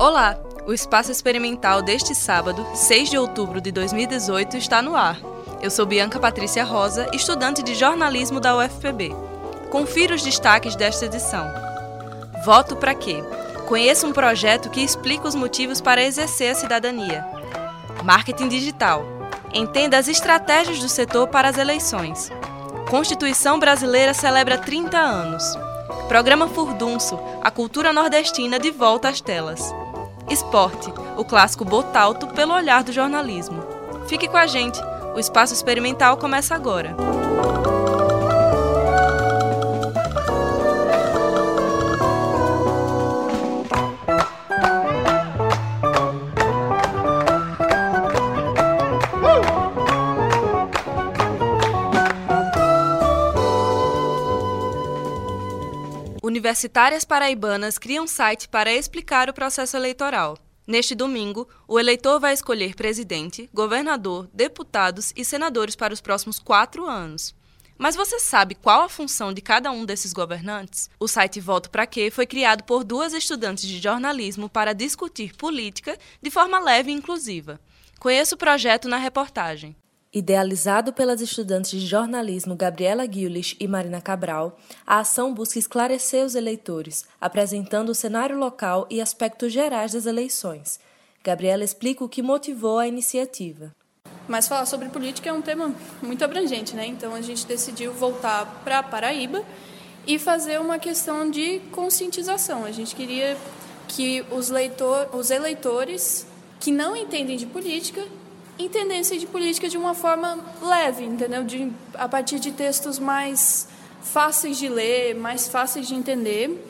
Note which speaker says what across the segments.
Speaker 1: Olá! O espaço experimental deste sábado, 6 de outubro de 2018, está no ar. Eu sou Bianca Patrícia Rosa, estudante de jornalismo da UFPB. Confira os destaques desta edição. Voto para quê? Conheça um projeto que explica os motivos para exercer a cidadania. Marketing digital. Entenda as estratégias do setor para as eleições. Constituição Brasileira celebra 30 anos. Programa Furdunço, a cultura nordestina de volta às telas. Esporte, o clássico Botalto pelo olhar do jornalismo. Fique com a gente, o espaço experimental começa agora. Universitárias paraibanas criam site para explicar o processo eleitoral. Neste domingo, o eleitor vai escolher presidente, governador, deputados e senadores para os próximos quatro anos. Mas você sabe qual a função de cada um desses governantes? O site Voto Pra Quê foi criado por duas estudantes de jornalismo para discutir política de forma leve e inclusiva. Conheça o projeto na reportagem. Idealizado pelas estudantes de jornalismo Gabriela Guilich e Marina Cabral, a ação busca esclarecer os eleitores, apresentando o cenário local e aspectos gerais das eleições. Gabriela explica o que motivou a iniciativa.
Speaker 2: Mas falar sobre política é um tema muito abrangente, né? Então a gente decidiu voltar para Paraíba e fazer uma questão de conscientização. A gente queria que os, leitor, os eleitores que não entendem de política entendessem de política de uma forma leve, entendeu? De, a partir de textos mais fáceis de ler, mais fáceis de entender.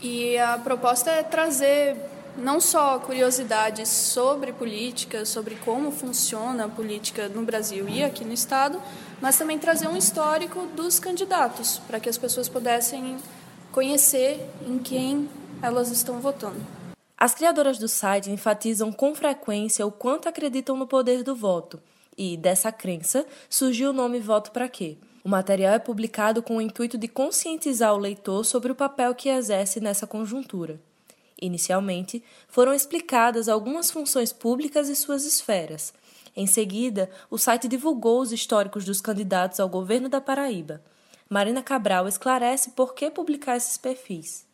Speaker 2: E a proposta é trazer não só curiosidades sobre política, sobre como funciona a política no Brasil e aqui no Estado, mas também trazer um histórico dos candidatos, para que as pessoas pudessem conhecer em quem elas estão votando.
Speaker 1: As criadoras do site enfatizam com frequência o quanto acreditam no poder do voto, e dessa crença surgiu o nome Voto para Quê? O material é publicado com o intuito de conscientizar o leitor sobre o papel que exerce nessa conjuntura. Inicialmente, foram explicadas algumas funções públicas e suas esferas. Em seguida, o site divulgou os históricos dos candidatos ao governo da Paraíba. Marina Cabral esclarece por que publicar esses perfis.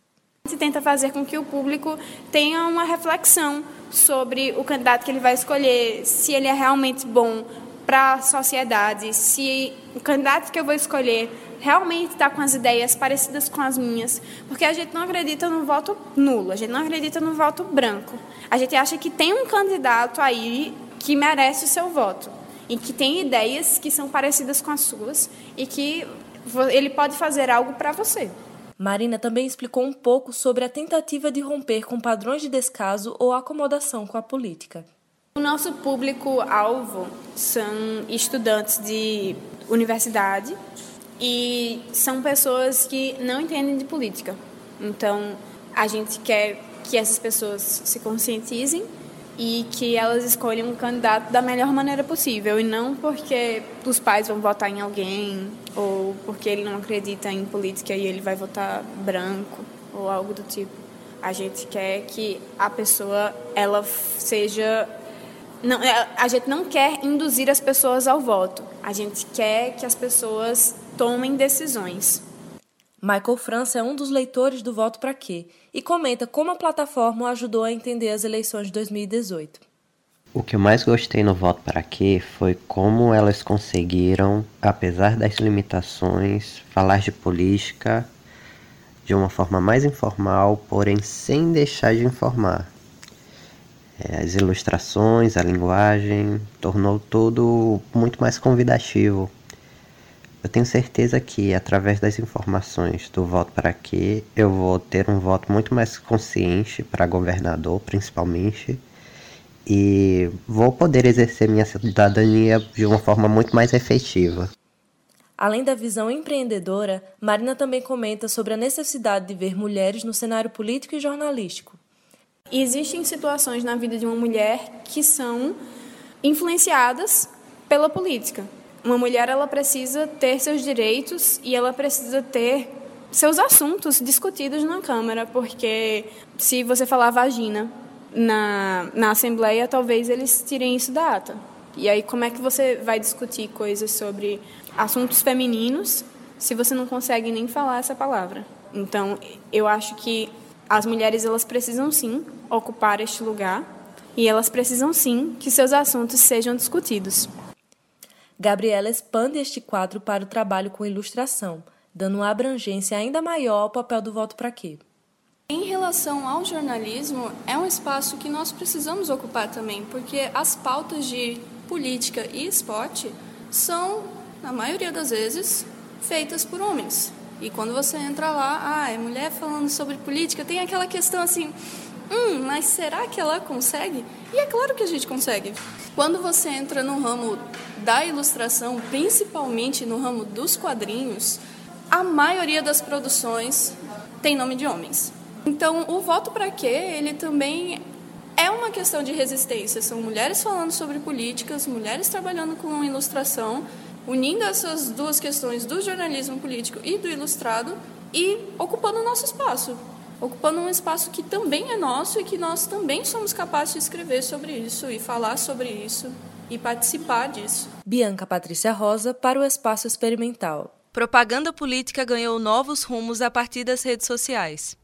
Speaker 3: Se tenta fazer com que o público tenha uma reflexão sobre o candidato que ele vai escolher, se ele é realmente bom para a sociedade, se o candidato que eu vou escolher realmente está com as ideias parecidas com as minhas, porque a gente não acredita no voto nulo, a gente não acredita no voto branco. A gente acha que tem um candidato aí que merece o seu voto e que tem ideias que são parecidas com as suas e que ele pode fazer algo para você.
Speaker 1: Marina também explicou um pouco sobre a tentativa de romper com padrões de descaso ou acomodação com a política.
Speaker 3: O nosso público-alvo são estudantes de universidade e são pessoas que não entendem de política. Então, a gente quer que essas pessoas se conscientizem e que elas escolham um candidato da melhor maneira possível e não porque os pais vão votar em alguém ou porque ele não acredita em política e ele vai votar branco ou algo do tipo. A gente quer que a pessoa ela seja não, é, a gente não quer induzir as pessoas ao voto. A gente quer que as pessoas tomem decisões.
Speaker 1: Michael França é um dos leitores do Voto para Quê e comenta como a plataforma ajudou a entender as eleições de 2018.
Speaker 4: O que eu mais gostei no Voto para Quê foi como elas conseguiram, apesar das limitações, falar de política de uma forma mais informal, porém sem deixar de informar. É, as ilustrações, a linguagem, tornou tudo muito mais convidativo eu tenho certeza que, através das informações do voto para quê, eu vou ter um voto muito mais consciente para governador, principalmente, e vou poder exercer minha cidadania de uma forma muito mais efetiva.
Speaker 1: Além da visão empreendedora, Marina também comenta sobre a necessidade de ver mulheres no cenário político e jornalístico.
Speaker 3: Existem situações na vida de uma mulher que são influenciadas pela política uma mulher ela precisa ter seus direitos e ela precisa ter seus assuntos discutidos na Câmara, porque se você falar vagina, na, na Assembleia, talvez eles tirem isso da ata. E aí, como é que você vai discutir coisas sobre assuntos femininos se você não consegue nem falar essa palavra? Então, eu acho que as mulheres elas precisam sim ocupar este lugar e elas precisam sim que seus assuntos sejam discutidos.
Speaker 1: Gabriela expande este quadro para o trabalho com ilustração, dando uma abrangência ainda maior ao papel do voto para quê.
Speaker 2: Em relação ao jornalismo, é um espaço que nós precisamos ocupar também, porque as pautas de política e esporte são, na maioria das vezes, feitas por homens. E quando você entra lá, ah, é mulher falando sobre política, tem aquela questão assim, hum, mas será que ela consegue? E é claro que a gente consegue. Quando você entra no ramo da ilustração, principalmente no ramo dos quadrinhos, a maioria das produções tem nome de homens. Então, o voto para quê? Ele também é uma questão de resistência. São mulheres falando sobre políticas, mulheres trabalhando com ilustração, unindo essas duas questões do jornalismo político e do ilustrado e ocupando o nosso espaço. Ocupando um espaço que também é nosso e que nós também somos capazes de escrever sobre isso e falar sobre isso e participar disso.
Speaker 1: Bianca Patrícia Rosa para o Espaço Experimental. Propaganda política ganhou novos rumos a partir das redes sociais.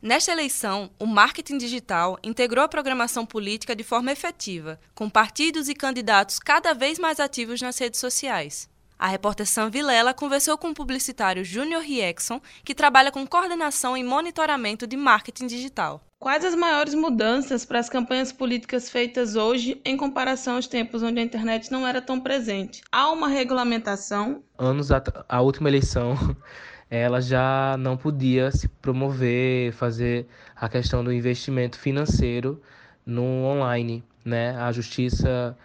Speaker 1: Nesta eleição, o marketing digital integrou a programação política de forma efetiva, com partidos e candidatos cada vez mais ativos nas redes sociais. A repórter Sam Vilela conversou com o publicitário Júnior Riexon, que trabalha com coordenação e monitoramento de marketing digital.
Speaker 5: Quais as maiores mudanças para as campanhas políticas feitas hoje em comparação aos tempos onde a internet não era tão presente? Há uma regulamentação?
Speaker 6: Anos a, a última eleição ela já não podia se promover, fazer a questão do investimento financeiro no online, né? A justiça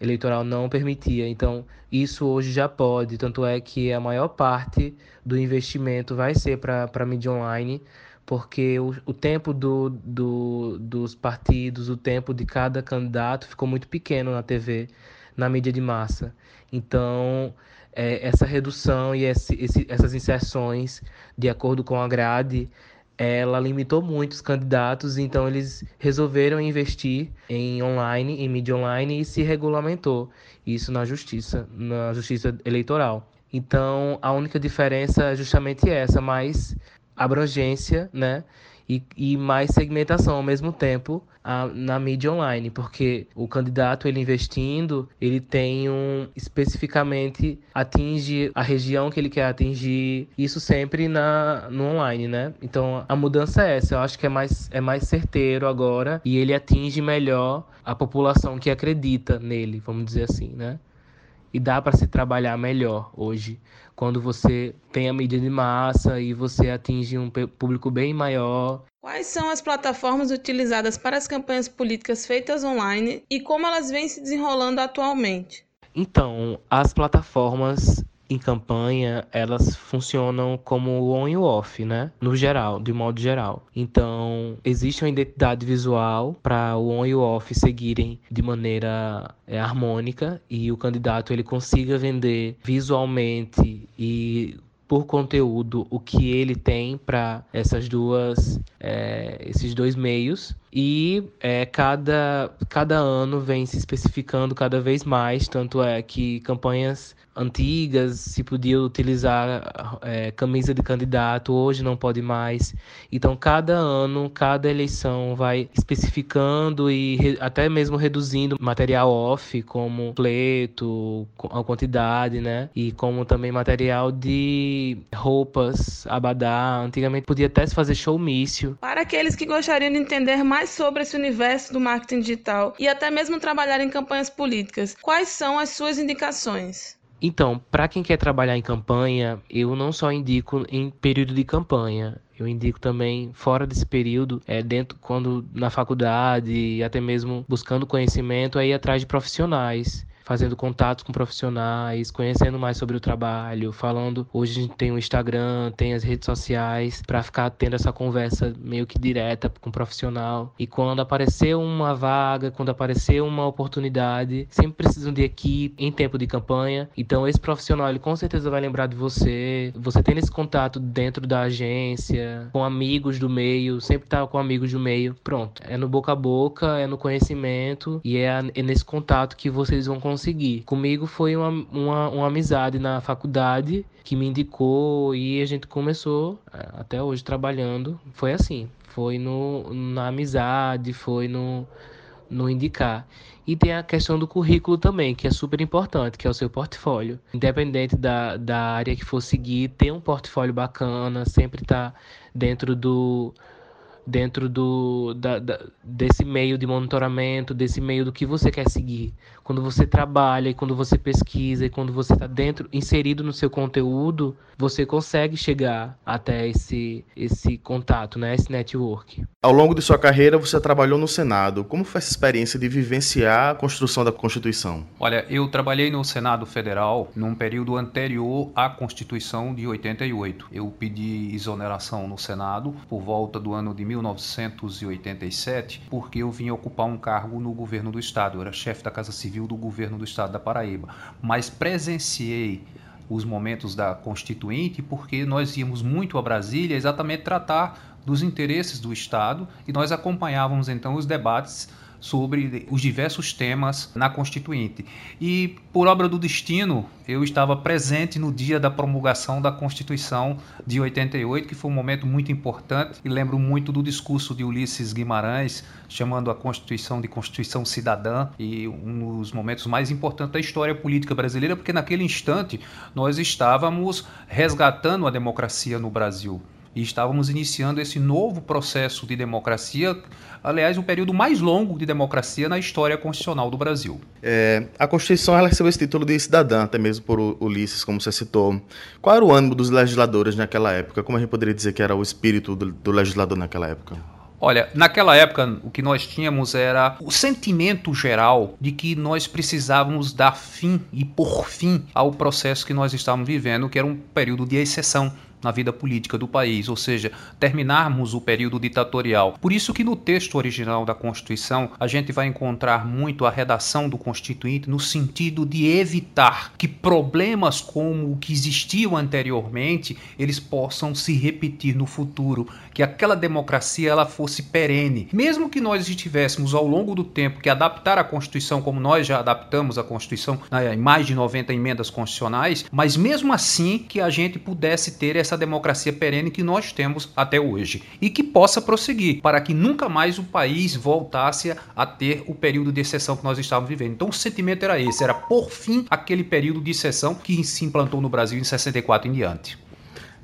Speaker 6: eleitoral não permitia. Então, isso hoje já pode, tanto é que a maior parte do investimento vai ser para a mídia online, porque o, o tempo do, do, dos partidos, o tempo de cada candidato ficou muito pequeno na TV, na mídia de massa. Então, é, essa redução e esse, esse, essas inserções, de acordo com a grade, ela limitou muito os candidatos, então eles resolveram investir em online, em mídia online e se regulamentou isso na justiça, na justiça eleitoral. Então, a única diferença é justamente essa, mais abrangência, né? E, e mais segmentação ao mesmo tempo a, na mídia online, porque o candidato ele investindo, ele tem um especificamente atinge a região que ele quer atingir, isso sempre na no online, né? Então a mudança é essa, eu acho que é mais é mais certeiro agora e ele atinge melhor a população que acredita nele, vamos dizer assim, né? E dá para se trabalhar melhor hoje, quando você tem a mídia de massa e você atinge um público bem maior.
Speaker 5: Quais são as plataformas utilizadas para as campanhas políticas feitas online e como elas vêm se desenrolando atualmente?
Speaker 6: Então, as plataformas em campanha, elas funcionam como o on e o off, né? No geral, de modo geral. Então, existe uma identidade visual para o on e o off seguirem de maneira é, harmônica e o candidato ele consiga vender visualmente e por conteúdo o que ele tem para essas duas é, esses dois meios e é, cada, cada ano vem se especificando cada vez mais, tanto é que campanhas antigas se podia utilizar é, camisa de candidato, hoje não pode mais. Então, cada ano, cada eleição vai especificando e re, até mesmo reduzindo material off, como pleto, a quantidade, né? E como também material de roupas, abadá. Antigamente podia até se fazer showmício.
Speaker 5: Para aqueles que gostariam de entender mais sobre esse universo do marketing digital e até mesmo trabalhar em campanhas políticas, quais são as suas indicações?
Speaker 6: Então, para quem quer trabalhar em campanha, eu não só indico em período de campanha, eu indico também fora desse período, é dentro quando na faculdade até mesmo buscando conhecimento aí atrás de profissionais fazendo contatos com profissionais, conhecendo mais sobre o trabalho, falando. Hoje a gente tem o Instagram, tem as redes sociais, para ficar tendo essa conversa meio que direta com o profissional. E quando aparecer uma vaga, quando aparecer uma oportunidade, sempre precisam de equipe em tempo de campanha. Então esse profissional ele com certeza vai lembrar de você. Você tendo esse contato dentro da agência, com amigos do meio, sempre tá com amigos do meio. Pronto. É no boca a boca, é no conhecimento e é, é nesse contato que vocês vão conseguir. Comigo foi uma, uma, uma amizade na faculdade que me indicou e a gente começou é, até hoje trabalhando. Foi assim. Foi no, na amizade, foi no, no indicar. E tem a questão do currículo também, que é super importante, que é o seu portfólio. Independente da, da área que for seguir, ter um portfólio bacana, sempre estar tá dentro do, dentro do, da, da, desse meio de monitoramento, desse meio do que você quer seguir. Quando você trabalha e quando você pesquisa e quando você está dentro, inserido no seu conteúdo, você consegue chegar até esse, esse contato, né, esse network.
Speaker 7: Ao longo de sua carreira, você trabalhou no Senado. Como foi essa experiência de vivenciar a construção da Constituição?
Speaker 8: Olha, eu trabalhei no Senado Federal num período anterior à Constituição de 88. Eu pedi exoneração no Senado por volta do ano de 1987, porque eu vim ocupar um cargo no governo do estado. Eu era chefe da Casa Civil do governo do estado da Paraíba. Mas presenciei os momentos da Constituinte porque nós íamos muito a Brasília exatamente tratar dos interesses do Estado e nós acompanhávamos então os debates sobre os diversos temas na Constituinte. E, por obra do destino, eu estava presente no dia da promulgação da Constituição de 88, que foi um momento muito importante, e lembro muito do discurso de Ulisses Guimarães, chamando a Constituição de Constituição Cidadã, e um dos momentos mais importantes da história política brasileira, porque naquele instante nós estávamos resgatando a democracia no Brasil e estávamos iniciando esse novo processo de democracia, aliás, o período mais longo de democracia na história constitucional do Brasil.
Speaker 7: É, a Constituição ela recebeu esse título de cidadã, até mesmo por Ulisses, como você citou. Qual era o ânimo dos legisladores naquela época? Como a gente poderia dizer que era o espírito do, do legislador naquela época?
Speaker 8: Olha, naquela época o que nós tínhamos era o sentimento geral de que nós precisávamos dar fim e por fim ao processo que nós estávamos vivendo, que era um período de exceção na vida política do país, ou seja, terminarmos o período ditatorial. Por isso que no texto original da Constituição a gente vai encontrar muito a redação do Constituinte no sentido de evitar que problemas como o que existiam anteriormente eles possam se repetir no futuro, que aquela democracia ela fosse perene. Mesmo que nós estivéssemos ao longo do tempo que adaptar a Constituição como nós já adaptamos a Constituição né, em mais de 90 emendas constitucionais, mas mesmo assim que a gente pudesse ter essa essa democracia perene que nós temos até hoje e que possa prosseguir para que nunca mais o país voltasse a ter o período de exceção que nós estávamos vivendo. Então o sentimento era esse, era por fim aquele período de exceção que se implantou no Brasil em 64 em diante.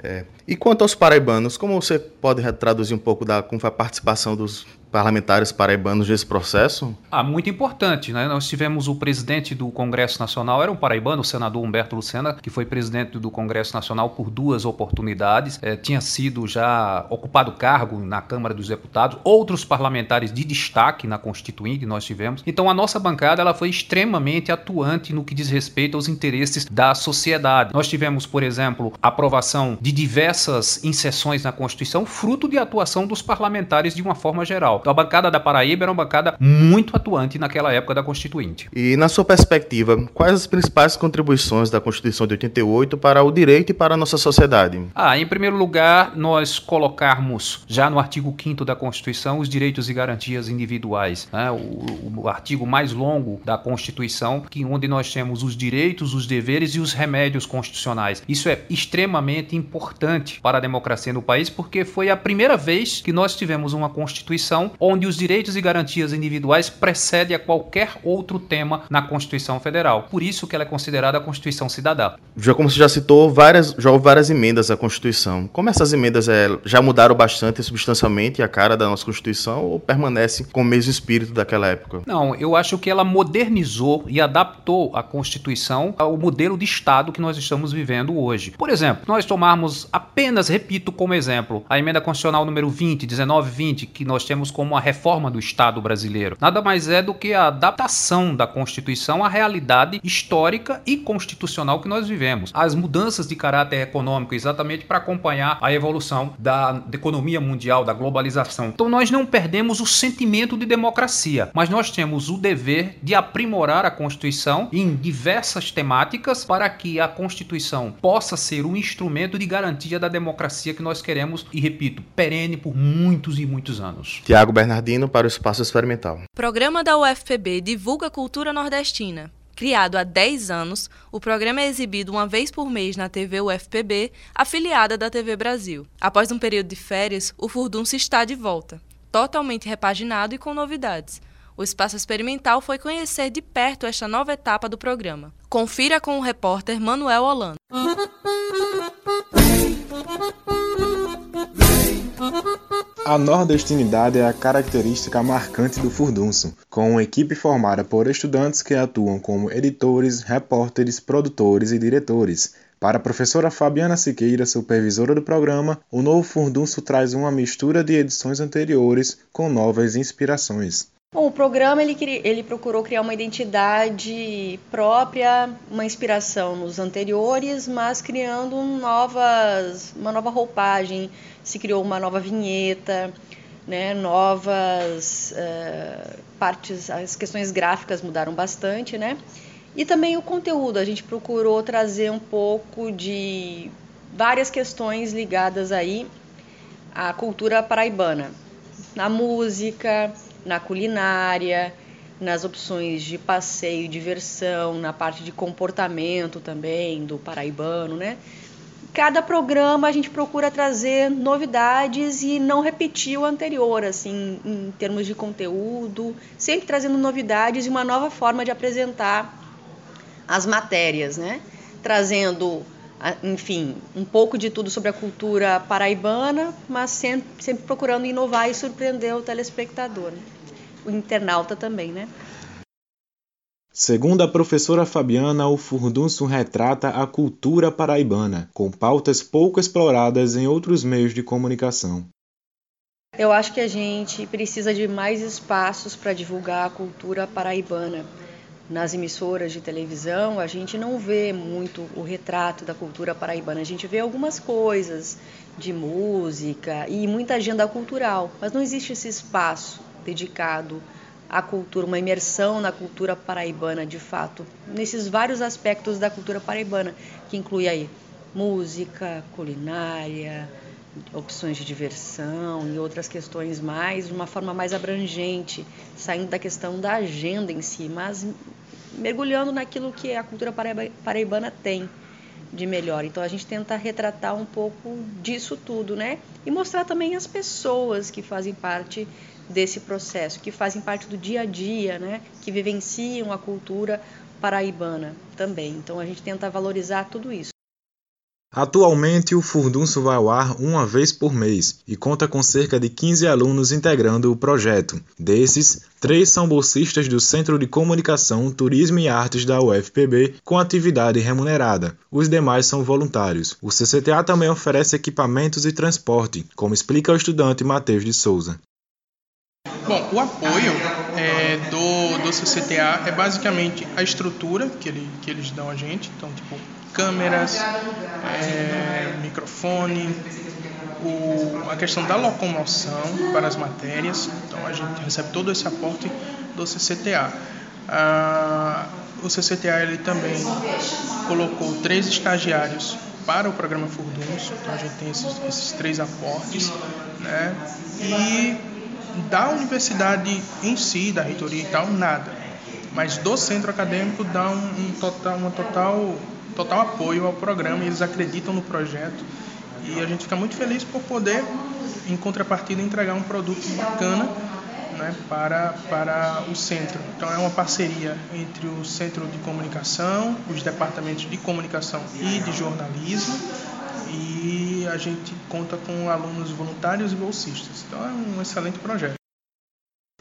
Speaker 7: É. E quanto aos paraibanos, como você pode traduzir um pouco da como foi a participação dos parlamentares paraibanos nesse processo?
Speaker 8: Ah, muito importante, né? Nós tivemos o presidente do Congresso Nacional, era um paraibano, o senador Humberto Lucena, que foi presidente do Congresso Nacional por duas oportunidades, é, tinha sido já ocupado cargo na Câmara dos Deputados, outros parlamentares de destaque na Constituinte nós tivemos. Então a nossa bancada ela foi extremamente atuante no que diz respeito aos interesses da sociedade. Nós tivemos, por exemplo, aprovação de diversas inserções na Constituição, fruto de atuação dos parlamentares de uma forma geral. Então a bancada da Paraíba era uma bancada muito atuante naquela época da Constituinte.
Speaker 7: E na sua perspectiva, quais as principais contribuições da Constituição de 88 para o direito e para a nossa sociedade?
Speaker 8: Ah, em primeiro lugar, nós colocarmos já no artigo 5 da Constituição os direitos e garantias individuais. Né? O, o, artigo mais longo da Constituição, que onde nós temos os direitos, os deveres e os remédios constitucionais. Isso é extremamente importante para a democracia no país, porque foi a primeira vez que nós tivemos uma Constituição onde os direitos e garantias individuais precedem a qualquer outro tema na Constituição Federal. Por isso que ela é considerada a Constituição Cidadã.
Speaker 7: Já como você já citou, várias, já houve várias emendas à Constituição. Como essas emendas é, já mudaram bastante substancialmente a cara da nossa Constituição ou permanece com o mesmo espírito daquela época?
Speaker 8: Não, eu acho que ela modernizou e adaptou a Constituição ao modelo de Estado que nós estamos vivendo hoje. Por exemplo, nós tomarmos apenas, repito como exemplo, a emenda constitucional número 20, 19, 20, que nós temos como a reforma do Estado brasileiro. Nada mais é do que a adaptação da Constituição à realidade histórica e constitucional que nós vivemos. As mudanças de caráter econômico exatamente para acompanhar a evolução da economia mundial, da globalização. Então nós não perdemos o sentimento de democracia, mas nós temos o dever de aprimorar a Constituição em diversas temáticas para que a Constituição possa ser um instrumento de garantia da democracia que nós queremos e repito, perene por muitos e muitos anos.
Speaker 7: Tiago Bernardino para o Espaço Experimental.
Speaker 1: Programa da UFPB divulga cultura nordestina. Criado há 10 anos, o programa é exibido uma vez por mês na TV UFPB, afiliada da TV Brasil. Após um período de férias, o Furdunço está de volta, totalmente repaginado e com novidades. O Espaço Experimental foi conhecer de perto esta nova etapa do programa. Confira com o repórter Manuel Holanda.
Speaker 9: A nordestinidade é a característica marcante do furdunço, com uma equipe formada por estudantes que atuam como editores, repórteres, produtores e diretores. Para a professora Fabiana Siqueira, supervisora do programa, o novo furdunço traz uma mistura de edições anteriores com novas inspirações.
Speaker 10: Bom, o programa ele, ele procurou criar uma identidade própria, uma inspiração nos anteriores, mas criando novas, uma nova roupagem, se criou uma nova vinheta, né, novas uh, partes, as questões gráficas mudaram bastante, né? E também o conteúdo, a gente procurou trazer um pouco de várias questões ligadas aí à cultura paraibana, na música, na culinária, nas opções de passeio diversão, na parte de comportamento também do paraibano, né? Cada programa a gente procura trazer novidades e não repetir o anterior, assim, em termos de conteúdo, sempre trazendo novidades e uma nova forma de apresentar as matérias, né? Trazendo, enfim, um pouco de tudo sobre a cultura paraibana, mas sempre, sempre procurando inovar e surpreender o telespectador. Né? O internauta também, né?
Speaker 9: Segundo a professora Fabiana, o furdunço retrata a cultura paraibana, com pautas pouco exploradas em outros meios de comunicação.
Speaker 10: Eu acho que a gente precisa de mais espaços para divulgar a cultura paraibana. Nas emissoras de televisão, a gente não vê muito o retrato da cultura paraibana. A gente vê algumas coisas de música e muita agenda cultural, mas não existe esse espaço dedicado à cultura, uma imersão na cultura paraibana de fato, nesses vários aspectos da cultura paraibana, que inclui aí música, culinária, opções de diversão e outras questões mais, de uma forma mais abrangente, saindo da questão da agenda em si, mas mergulhando naquilo que a cultura paraibana tem de melhor. Então a gente tenta retratar um pouco disso tudo, né? E mostrar também as pessoas que fazem parte desse processo, que fazem parte do dia a dia, né, que vivenciam a cultura paraibana também. Então a gente tenta valorizar tudo isso.
Speaker 9: Atualmente, o Furdunço vai ao ar uma vez por mês e conta com cerca de 15 alunos integrando o projeto. Desses, três são bolsistas do Centro de Comunicação, Turismo e Artes da UFPB com atividade remunerada. Os demais são voluntários. O CCTA também oferece equipamentos e transporte, como explica o estudante Matheus de Souza.
Speaker 11: Bom, o apoio é, do, do CCTA é basicamente a estrutura que, ele, que eles dão a gente, então, tipo, câmeras, é, microfone, o, a questão da locomoção para as matérias, então a gente recebe todo esse aporte do CCTA. Ah, o CCTA ele também colocou três estagiários para o programa Furdunço, então a gente tem esses, esses três aportes, né? E da universidade em si, da reitoria e tal, nada. Mas do centro acadêmico dá um, um total, uma total, total apoio ao programa, eles acreditam no projeto e a gente fica muito feliz por poder, em contrapartida, entregar um produto bacana né, para, para o centro. Então é uma parceria entre o Centro de Comunicação, os departamentos de comunicação e de jornalismo e a gente conta com alunos voluntários e bolsistas. Então é um excelente projeto.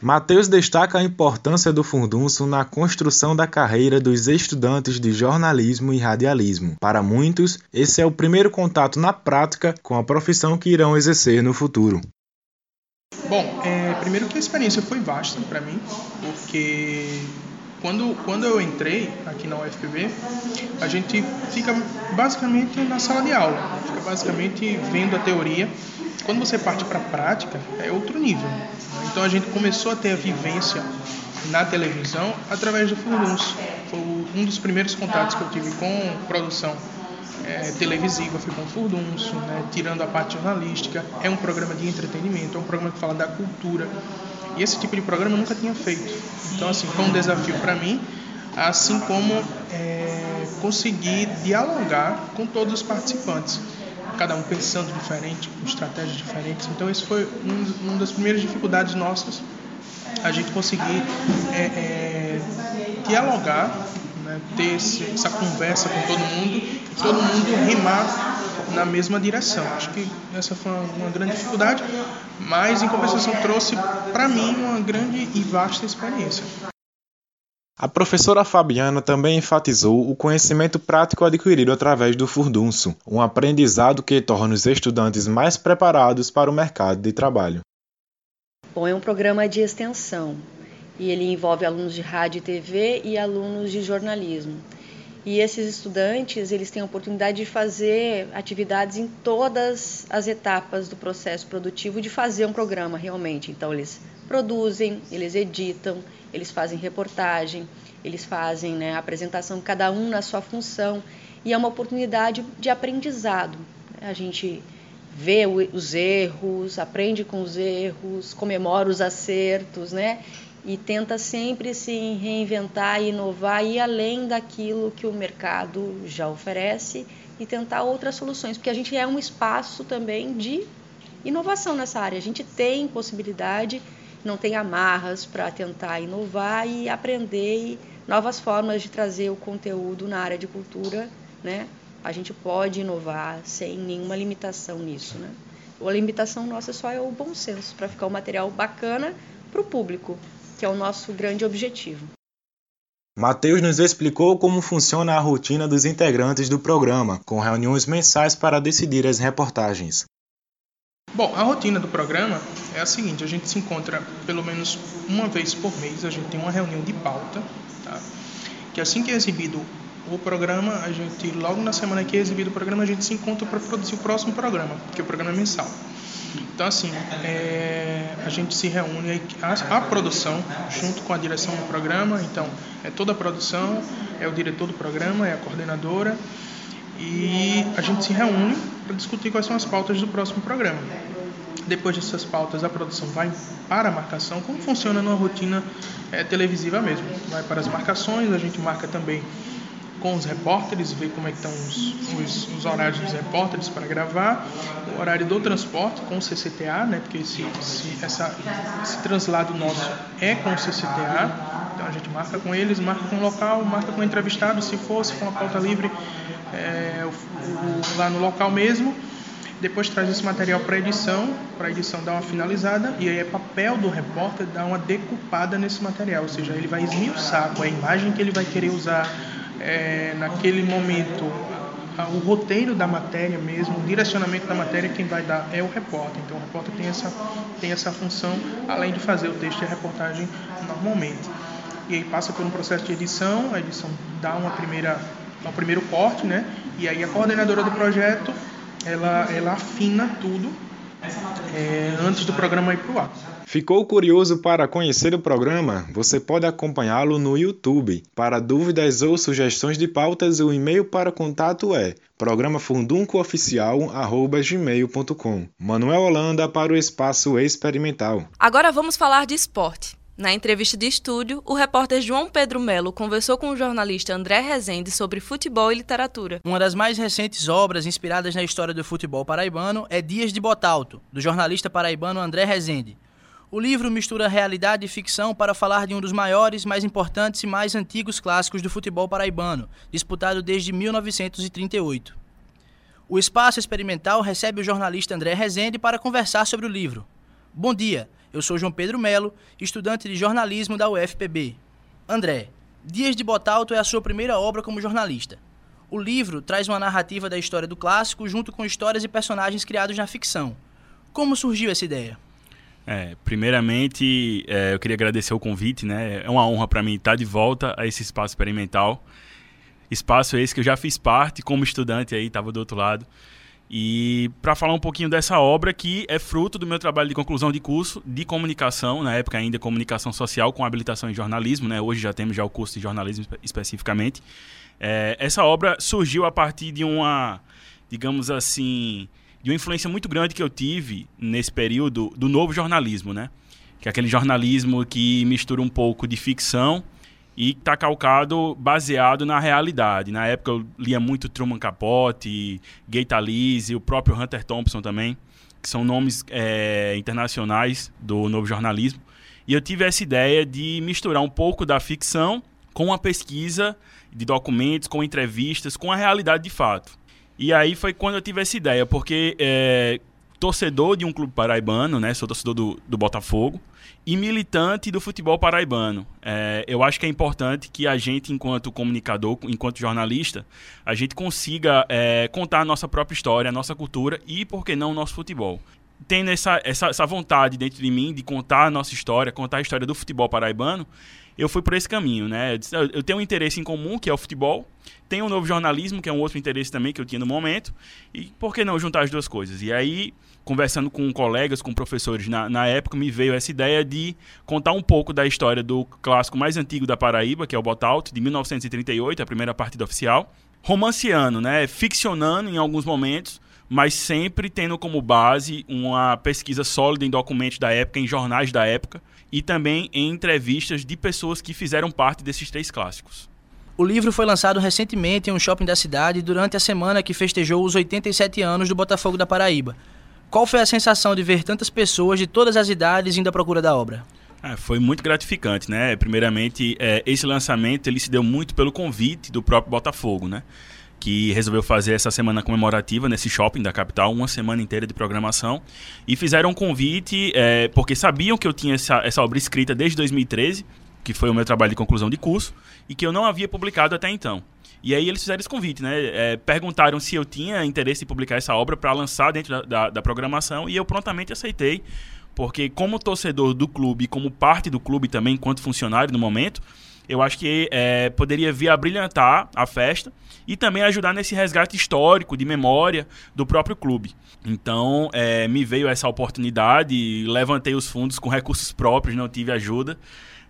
Speaker 9: Mateus destaca a importância do Fundunço na construção da carreira dos estudantes de jornalismo e radialismo. Para muitos, esse é o primeiro contato na prática com a profissão que irão exercer no futuro.
Speaker 11: Bom, é, primeiro que a experiência foi vasta para mim, porque quando, quando eu entrei aqui na UFPB, a gente fica basicamente na sala de aula, fica basicamente vendo a teoria. Quando você parte para a prática, é outro nível. Então a gente começou a ter a vivência na televisão através do Furdunço. Foi um dos primeiros contatos que eu tive com produção é, televisiva, foi com o Furdunço, né, tirando a parte jornalística. É um programa de entretenimento, é um programa que fala da cultura. E esse tipo de programa eu nunca tinha feito. Então, assim, foi um desafio para mim, assim como é, conseguir dialogar com todos os participantes. Cada um pensando diferente, com estratégias diferentes. Então, isso foi um, uma das primeiras dificuldades nossas, a gente conseguir é, é, dialogar, né, ter esse, essa conversa com todo mundo e todo mundo remar na mesma direção. Acho que essa foi uma, grande dificuldade, mas em compensação trouxe para mim uma grande e vasta experiência.
Speaker 9: A professora Fabiana também enfatizou o conhecimento prático adquirido através do furdunço, um aprendizado que torna os estudantes mais preparados para o mercado de trabalho.
Speaker 10: Bom, é um programa de extensão e ele envolve alunos de rádio e TV e alunos de jornalismo. E esses estudantes, eles têm a oportunidade de fazer atividades em todas as etapas do processo produtivo de fazer um programa realmente. Então eles produzem, eles editam, eles fazem reportagem, eles fazem né, apresentação, cada um na sua função, e é uma oportunidade de aprendizado. A gente vê os erros, aprende com os erros, comemora os acertos, né? E tenta sempre se reinventar e inovar e além daquilo que o mercado já oferece e tentar outras soluções, porque a gente é um espaço também de inovação nessa área. A gente tem possibilidade, não tem amarras para tentar inovar e aprender novas formas de trazer o conteúdo na área de cultura, né? A gente pode inovar sem nenhuma limitação nisso, né? A limitação nossa só é o bom senso para ficar um material bacana para o público que é o nosso grande objetivo.
Speaker 9: Matheus nos explicou como funciona a rotina dos integrantes do programa, com reuniões mensais para decidir as reportagens.
Speaker 11: Bom, a rotina do programa é a seguinte: a gente se encontra pelo menos uma vez por mês, a gente tem uma reunião de pauta, tá? que assim que é exibido o programa, a gente, logo na semana que é exibido o programa, a gente se encontra para produzir o próximo programa, que é o programa mensal. Então, assim, é, a gente se reúne, a, a, produção, junto com a direção do programa, então, é toda a produção, é o diretor do programa, é a coordenadora, e a gente se reúne para discutir quais são as pautas do próximo programa. Depois dessas pautas, a produção vai para a marcação, como funciona numa rotina é, televisiva mesmo. Vai para as marcações, a gente marca também com os repórteres, ver como é que estão os, os, os, horários dos repórteres para gravar, o horário do transporte com o CCTA, né, porque esse, esse, essa, esse translado nosso é com o CCTA, então a gente marca com eles, marca com o local, marca com o entrevistado, se for, se for uma pauta livre, é, o, o, lá no local mesmo, depois traz esse material para edição, para edição dar uma finalizada, e aí é papel do repórter dar uma decupada nesse material, ou seja, ele vai esmiuçar qual a imagem que ele vai querer usar, é, naquele momento o roteiro da matéria mesmo, o direcionamento da matéria, quem vai dar é o repórter. Então o repórter tem essa, tem essa função, além de fazer o texto e a reportagem normalmente. E aí passa por um processo de edição, a edição dá uma primeira, um primeiro corte, né? E aí a coordenadora do projeto, ela, ela afina tudo é, antes do programa ir para o ar.
Speaker 9: Ficou curioso para conhecer o programa? Você pode acompanhá-lo no YouTube. Para dúvidas ou sugestões de pautas, o e-mail para contato é programafunduncooficial@gmail.com. Manuel Holanda para o Espaço Experimental.
Speaker 1: Agora vamos falar de esporte. Na entrevista de estúdio, o repórter João Pedro Melo conversou com o jornalista André Rezende sobre futebol e literatura.
Speaker 12: Uma das mais recentes obras inspiradas na história do futebol paraibano é Dias de Botalto, do jornalista paraibano André Rezende. O livro mistura realidade e ficção para falar de um dos maiores, mais importantes e mais antigos clássicos do futebol paraibano, disputado desde 1938. O Espaço Experimental recebe o jornalista André Rezende para conversar sobre o livro. Bom dia, eu sou João Pedro Melo, estudante de jornalismo da UFPB. André, Dias de Botalto é a sua primeira obra como jornalista. O livro traz uma narrativa da história do clássico junto com histórias e personagens criados na ficção. Como surgiu essa ideia?
Speaker 13: É, primeiramente, é, eu queria agradecer o convite, né? É uma honra para mim estar de volta a esse espaço experimental. Espaço esse que eu já fiz parte como estudante aí, estava do outro lado. E para falar um pouquinho dessa obra que é fruto do meu trabalho de conclusão de curso de comunicação, na época ainda comunicação social com habilitação em jornalismo, né? Hoje já temos já o curso de jornalismo espe especificamente. É, essa obra surgiu a partir de uma, digamos assim, de uma influência muito grande que eu tive nesse período do novo jornalismo, né? Que é aquele jornalismo que mistura um pouco de ficção e está calcado baseado na realidade. Na época eu lia muito Truman Capote, Gay Talese, o próprio Hunter Thompson também, que são nomes é, internacionais do novo jornalismo. E eu tive essa ideia de misturar um pouco da ficção com a pesquisa de documentos, com entrevistas, com a realidade de fato. E aí foi quando eu tive essa ideia, porque é, torcedor de um clube paraibano, né? Sou torcedor do, do Botafogo e militante do futebol paraibano. É, eu acho que é importante que a gente, enquanto comunicador, enquanto jornalista, a gente consiga é, contar a nossa própria história, a nossa cultura e, por que não, o nosso futebol. Tendo essa, essa, essa vontade dentro de mim de contar a nossa história, contar a história do futebol paraibano, eu fui por esse caminho, né? Eu tenho um interesse em comum, que é o futebol, tenho um novo jornalismo, que é um outro interesse também que eu tinha no momento, e por que não juntar as duas coisas? E aí, conversando com colegas, com professores na, na época, me veio essa ideia de contar um pouco da história do clássico mais antigo da Paraíba, que é o Botalto, de 1938, a primeira partida oficial, romanceando, né? Ficcionando em alguns momentos, mas sempre tendo como base uma pesquisa sólida em documentos da época, em jornais da época, e também em entrevistas de pessoas que fizeram parte desses três clássicos.
Speaker 12: O livro foi lançado recentemente em um shopping da cidade durante a semana que festejou os 87 anos do Botafogo da Paraíba. Qual foi a sensação de ver tantas pessoas de todas as idades indo à procura da obra?
Speaker 13: É, foi muito gratificante, né? Primeiramente, é, esse lançamento ele se deu muito pelo convite do próprio Botafogo, né? que resolveu fazer essa semana comemorativa nesse shopping da capital, uma semana inteira de programação. E fizeram um convite, é, porque sabiam que eu tinha essa, essa obra escrita desde 2013, que foi o meu trabalho de conclusão de curso, e que eu não havia publicado até então. E aí eles fizeram esse convite, né? É, perguntaram se eu tinha interesse em publicar essa obra para lançar dentro da, da, da programação, e eu prontamente aceitei, porque como torcedor do clube, como parte do clube também, enquanto funcionário no momento, eu acho que é, poderia vir a brilhantar a festa e também ajudar nesse resgate histórico de memória do próprio clube. Então, é, me veio essa oportunidade, levantei os fundos com recursos próprios, não tive ajuda.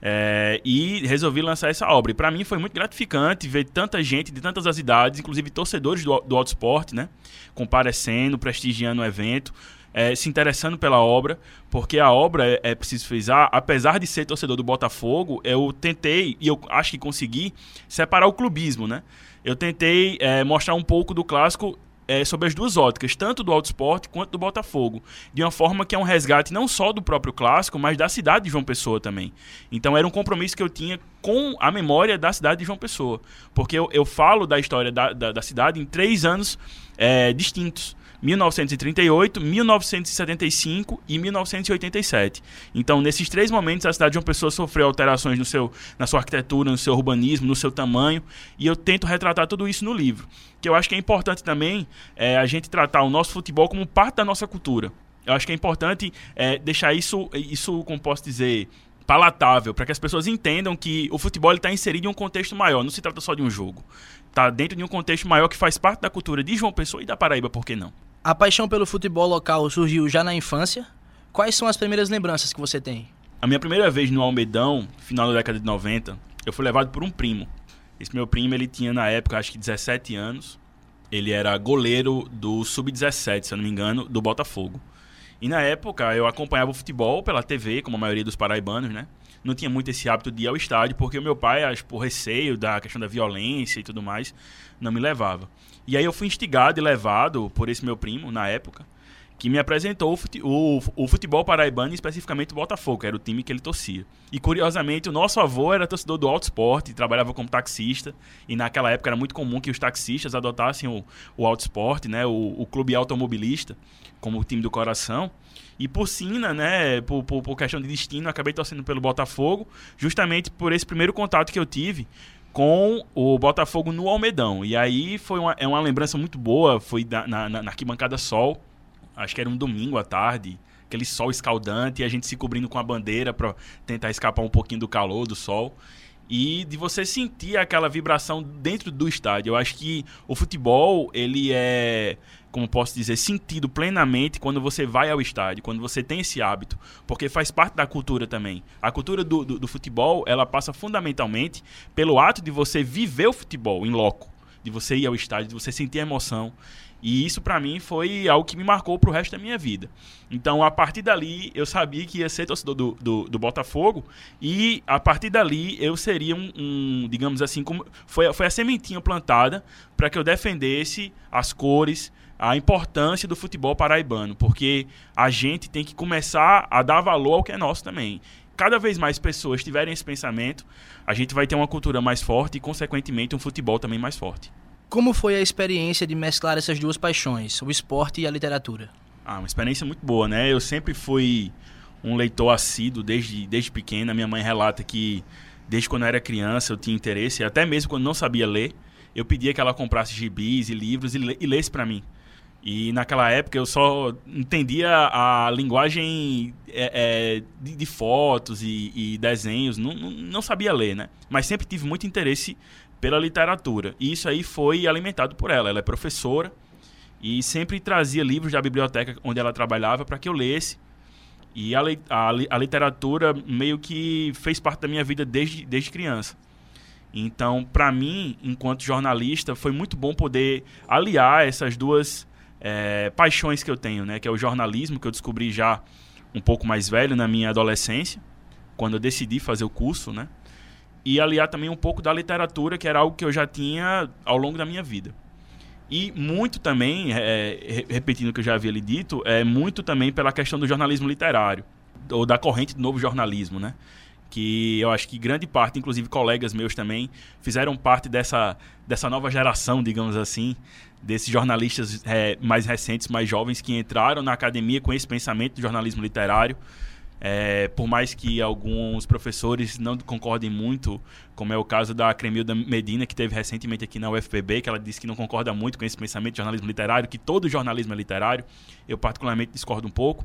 Speaker 13: É, e resolvi lançar essa obra. E para mim foi muito gratificante ver tanta gente de tantas as idades, inclusive torcedores do, do Autosport, né? Comparecendo, prestigiando o evento é, se interessando pela obra, porque a obra, é, é preciso frisar, apesar de ser torcedor do Botafogo, eu tentei, e eu acho que consegui, separar o clubismo, né? Eu tentei é, mostrar um pouco do clássico é, sobre as duas óticas, tanto do Autosport quanto do Botafogo, de uma forma que é um resgate não só do próprio clássico, mas da cidade de João Pessoa também. Então era um compromisso que eu tinha com a memória da cidade de João Pessoa, porque eu, eu falo da história da, da, da cidade em três anos é, distintos. 1938, 1975 e 1987. Então, nesses três momentos, a cidade de uma pessoa sofreu alterações no seu, na sua arquitetura, no seu urbanismo, no seu tamanho, e eu tento retratar tudo isso no livro. Que eu acho que é importante também é, a gente tratar o nosso futebol como parte da nossa cultura. Eu acho que é importante é, deixar isso, isso, como posso dizer, palatável, para que as pessoas entendam que o futebol está inserido em um contexto maior, não se trata só de um jogo. Está dentro de um contexto maior que faz parte da cultura de João Pessoa e da Paraíba, por que não?
Speaker 12: A paixão pelo futebol local surgiu já na infância. Quais são as primeiras lembranças que você tem?
Speaker 13: A minha primeira vez no Almedão, final da década de 90, eu fui levado por um primo. Esse meu primo, ele tinha na época, acho que 17 anos. Ele era goleiro do Sub-17, se eu não me engano, do Botafogo. E na época eu acompanhava o futebol pela TV, como a maioria dos paraibanos, né? Não tinha muito esse hábito de ir ao estádio, porque o meu pai, acho, por receio da questão da violência e tudo mais, não me levava. E aí eu fui instigado e levado por esse meu primo, na época, que me apresentou o, fute o, o futebol paraibano, especificamente o Botafogo, que era o time que ele torcia. E curiosamente, o nosso avô era torcedor do Auto Sport, trabalhava como taxista, e naquela época era muito comum que os taxistas adotassem o, o Auto Sport, né, o, o clube automobilista, como o time do coração. E por Sina, né, por, por, por questão de destino, acabei torcendo pelo Botafogo, justamente por esse primeiro contato que eu tive com o Botafogo no Almedão. E aí foi uma, é uma lembrança muito boa, foi na, na, na arquibancada Sol, acho que era um domingo à tarde, aquele sol escaldante e a gente se cobrindo com a bandeira para tentar escapar um pouquinho do calor, do sol. E de você sentir aquela vibração dentro do estádio. Eu acho que o futebol, ele é, como posso dizer, sentido plenamente quando você vai ao estádio, quando você tem esse hábito. Porque faz parte da cultura também. A cultura do, do, do futebol, ela passa fundamentalmente pelo ato de você viver o futebol em loco. De você ir ao estádio, de você sentir a emoção. E isso para mim foi algo que me marcou pro resto da minha vida. Então, a partir dali, eu sabia que ia ser torcedor do, do, do Botafogo. E a partir dali, eu seria um, um digamos assim, como foi, foi a sementinha plantada para que eu defendesse as cores, a importância do futebol paraibano. Porque a gente tem que começar a dar valor ao que é nosso também. Cada vez mais pessoas tiverem esse pensamento, a gente vai ter uma cultura mais forte e, consequentemente, um futebol também mais forte.
Speaker 12: Como foi a experiência de mesclar essas duas paixões, o esporte e a literatura?
Speaker 13: Ah, uma experiência muito boa, né? Eu sempre fui um leitor assíduo desde, desde pequena. Minha mãe relata que desde quando eu era criança eu tinha interesse, até mesmo quando não sabia ler, eu pedia que ela comprasse gibis e livros e, e lesse para mim. E naquela época eu só entendia a linguagem é, é, de, fotos e, e desenhos, não, não, sabia ler, né? Mas sempre tive muito interesse pela literatura. E isso aí foi alimentado por ela. Ela é professora e sempre trazia livros da biblioteca onde ela trabalhava para que eu lesse. E a, a, a, literatura meio que fez parte da minha vida desde, desde criança. Então, para mim, enquanto jornalista, foi muito bom poder aliar essas duas é, paixões que eu tenho, né? Que é o jornalismo, que eu descobri já um pouco mais velho na minha adolescência, quando eu decidi fazer o curso, né? E aliar também um pouco da literatura, que era algo que eu já tinha ao longo da minha vida. E muito também, é, repetindo o que eu já havia lhe dito, é muito também pela questão do jornalismo literário, ou da corrente do novo jornalismo, né? Que eu acho que grande parte, inclusive colegas meus também, fizeram parte dessa, dessa nova geração, digamos assim, desses jornalistas é, mais recentes, mais jovens, que entraram na academia com esse pensamento do jornalismo literário. É, por mais que alguns professores não concordem muito, como é o caso da Cremilda Medina, que teve recentemente aqui na UFPB, que ela disse que não concorda muito com esse pensamento de jornalismo literário, que todo jornalismo é literário. Eu particularmente discordo um pouco,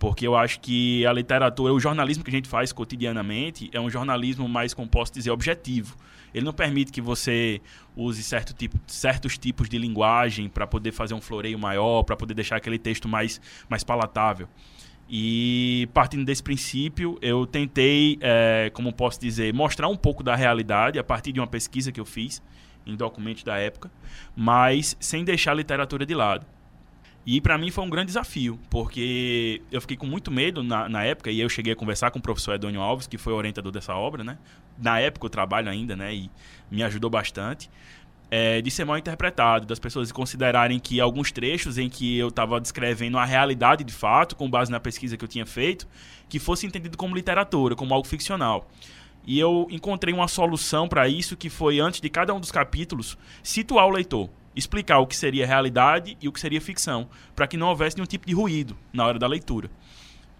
Speaker 13: porque eu acho que a literatura, o jornalismo que a gente faz cotidianamente, é um jornalismo mais, como posso dizer, objetivo. Ele não permite que você use certo tipo, certos tipos de linguagem para poder fazer um floreio maior, para poder deixar aquele texto mais, mais palatável. E partindo desse princípio, eu tentei, é, como posso dizer, mostrar um pouco da realidade a partir de uma pesquisa que eu fiz em documentos da época, mas sem deixar a literatura de lado. E para mim foi um grande desafio, porque eu fiquei com muito medo na, na, época, e eu cheguei a conversar com o professor Edônio Alves, que foi o orientador dessa obra, né? Na época eu trabalho ainda, né? E me ajudou bastante é, de ser mal interpretado, das pessoas considerarem que alguns trechos em que eu estava descrevendo a realidade de fato, com base na pesquisa que eu tinha feito, que fosse entendido como literatura, como algo ficcional. E eu encontrei uma solução para isso que foi, antes de cada um dos capítulos, situar o leitor, explicar o que seria realidade e o que seria ficção, para que não houvesse nenhum tipo de ruído na hora da leitura.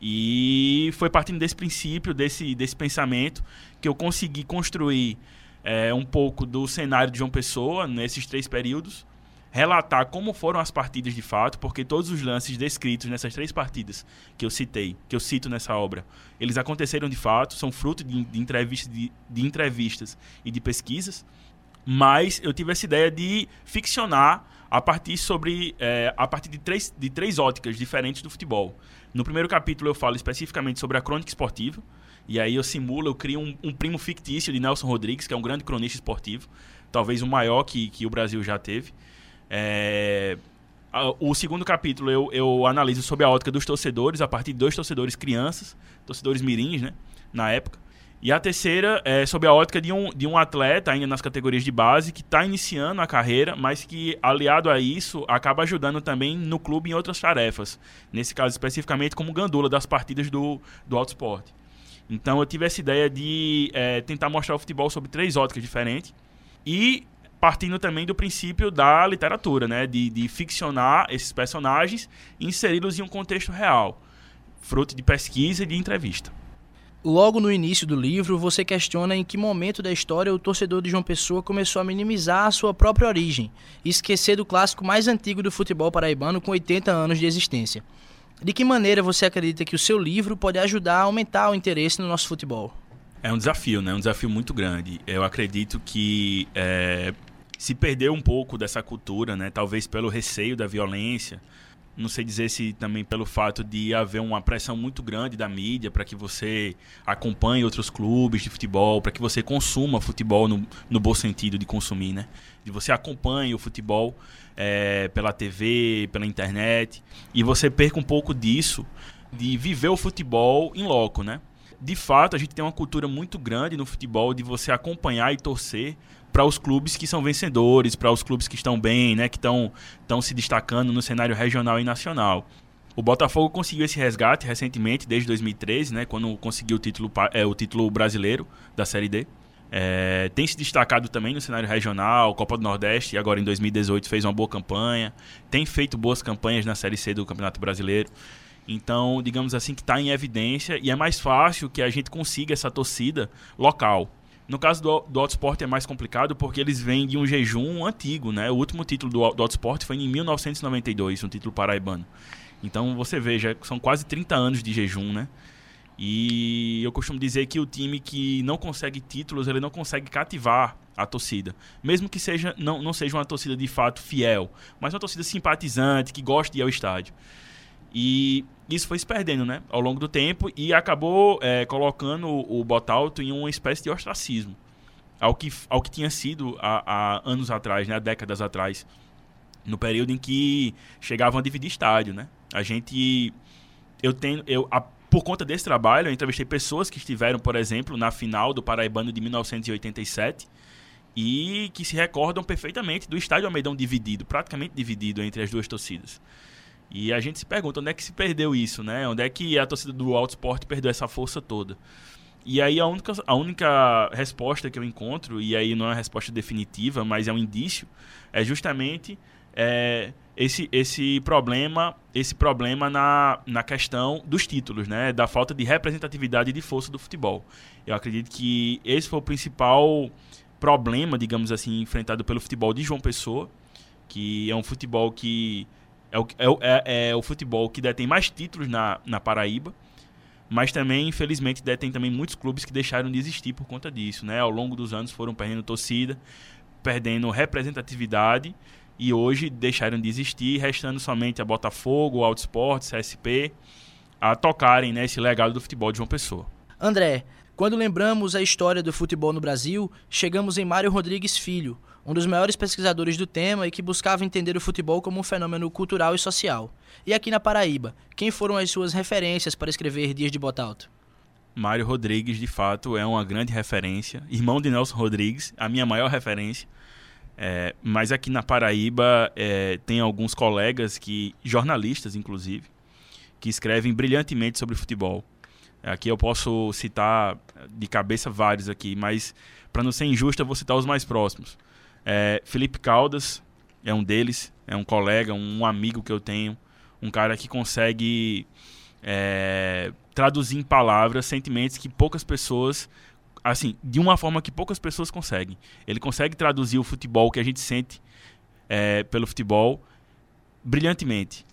Speaker 13: E foi partindo desse princípio, desse, desse pensamento, que eu consegui construir é, um pouco do cenário de João Pessoa nesses três períodos, relatar como foram as partidas de fato, porque todos os lances descritos nessas três partidas que eu citei, que eu cito nessa obra, eles aconteceram de fato, são fruto de, de, entrevistas, de, de entrevistas e de pesquisas, mas eu tive essa ideia de ficcionar a partir sobre é, a partir de três, de três óticas diferentes do futebol. No primeiro capítulo eu falo especificamente sobre a crônica esportiva, e aí eu simulo, eu crio um, um, primo fictício de Nelson Rodrigues, que é um grande cronista esportivo, talvez o maior que, que o Brasil já teve. É, o segundo capítulo eu, eu analiso sobre a ótica dos torcedores, a partir de dois torcedores crianças, torcedores mirins, né, na época. E a terceira é sobre a ótica de um, de um atleta, ainda nas categorias de base, que está iniciando a carreira, mas que, aliado a isso, acaba ajudando também no clube em outras tarefas. Nesse caso, especificamente, como gandula das partidas do, do Auto Esporte. Então eu tive essa ideia de é, tentar mostrar o futebol sob três óticas diferentes e partindo também do princípio da literatura, né? De, de ficcionar esses personagens e inseri-los em um contexto real, fruto de pesquisa e de entrevista.
Speaker 12: Logo no início do livro, você questiona em que momento da história o torcedor de João Pessoa começou a minimizar a sua própria origem e esquecer do clássico mais antigo do futebol paraibano com 80 anos de existência. De que maneira você acredita que o seu livro pode ajudar a aumentar o interesse no nosso futebol?
Speaker 13: É um desafio, né? Um desafio muito grande. Eu acredito que é, se perdeu um pouco dessa cultura, né? Talvez pelo receio da violência. Não sei dizer se também pelo fato de haver uma pressão muito grande da mídia para que você acompanhe outros clubes de futebol, para que você consuma futebol no, no bom sentido de consumir, né? De você acompanhe o futebol é, pela TV, pela internet, e você perca um pouco disso, de viver o futebol em loco, né? de fato, a gente tem uma cultura muito grande no futebol de você acompanhar e torcer para os clubes que são vencedores, para os clubes que estão bem, né, que estão se destacando no cenário regional e nacional. O Botafogo conseguiu esse resgate recentemente, desde 2013, né, quando conseguiu o título, é, o título brasileiro da Série D. É, tem se destacado também no cenário regional, Copa do Nordeste, e agora em 2018 fez uma boa campanha. Tem feito boas campanhas na Série C do Campeonato Brasileiro. Então, digamos assim, que está em evidência e é mais fácil que a gente consiga essa torcida local. No caso do, do Autosport é mais complicado porque eles vêm de um jejum antigo, né? O último título do, do Autosport foi em 1992, um título paraibano. Então você veja, são quase 30 anos de jejum, né? E eu costumo dizer que o time que não consegue títulos, ele não consegue cativar a torcida. Mesmo que seja não, não seja uma torcida de fato fiel, mas uma torcida simpatizante, que gosta de ir ao estádio. E isso foi se perdendo, né? Ao longo do tempo e acabou é, colocando o, Botalto em uma espécie de ostracismo. Ao que, ao que tinha sido há, há anos atrás, né? Décadas atrás. No período em que chegavam a dividir estádio, né? A gente... Eu tenho... Eu, a, por conta desse trabalho, eu entrevistei pessoas que estiveram, por exemplo, na final do Paraibano de 1987 e que se recordam perfeitamente do estádio Almeidão dividido, praticamente dividido entre as duas torcidas. E a gente se pergunta onde é que se perdeu isso, né? Onde é que a torcida do Auto Sport perdeu essa força toda? E aí a única, a única resposta que eu encontro, e aí não é uma resposta definitiva, mas é um indício, é justamente é, esse, esse problema esse problema na, na questão dos títulos, né? Da falta de representatividade e de força do futebol. Eu acredito que esse foi o principal problema, digamos assim, enfrentado pelo futebol de João Pessoa, que é um futebol que é o, é, é, é o futebol que detém mais títulos na, na Paraíba, mas também, infelizmente, detém também muitos clubes que deixaram de existir por conta disso. Né? Ao longo dos anos foram perdendo torcida, perdendo representatividade e hoje deixaram de existir, restando somente a Botafogo, o Autosport, CSP, a tocarem né, esse legado do futebol de João Pessoa.
Speaker 12: André, quando lembramos a história do futebol no Brasil, chegamos em Mário Rodrigues Filho, um dos maiores pesquisadores do tema e que buscava entender o futebol como um fenômeno cultural e social. E aqui na Paraíba, quem foram as suas referências para escrever Dias de Botalto?
Speaker 13: Mário Rodrigues, de fato, é uma grande referência. Irmão de Nelson Rodrigues, a minha maior referência. É, mas aqui na Paraíba é, tem alguns colegas que, jornalistas inclusive, que escrevem brilhantemente sobre futebol. Aqui eu posso citar de cabeça vários aqui, mas para não ser injusto, eu vou citar os mais próximos. É, Felipe Caldas é um deles, é um colega, um amigo que eu tenho, um cara que consegue é, traduzir em palavras sentimentos que poucas pessoas, assim, de uma forma que poucas pessoas conseguem. Ele consegue traduzir o futebol que a gente sente é, pelo futebol brilhantemente.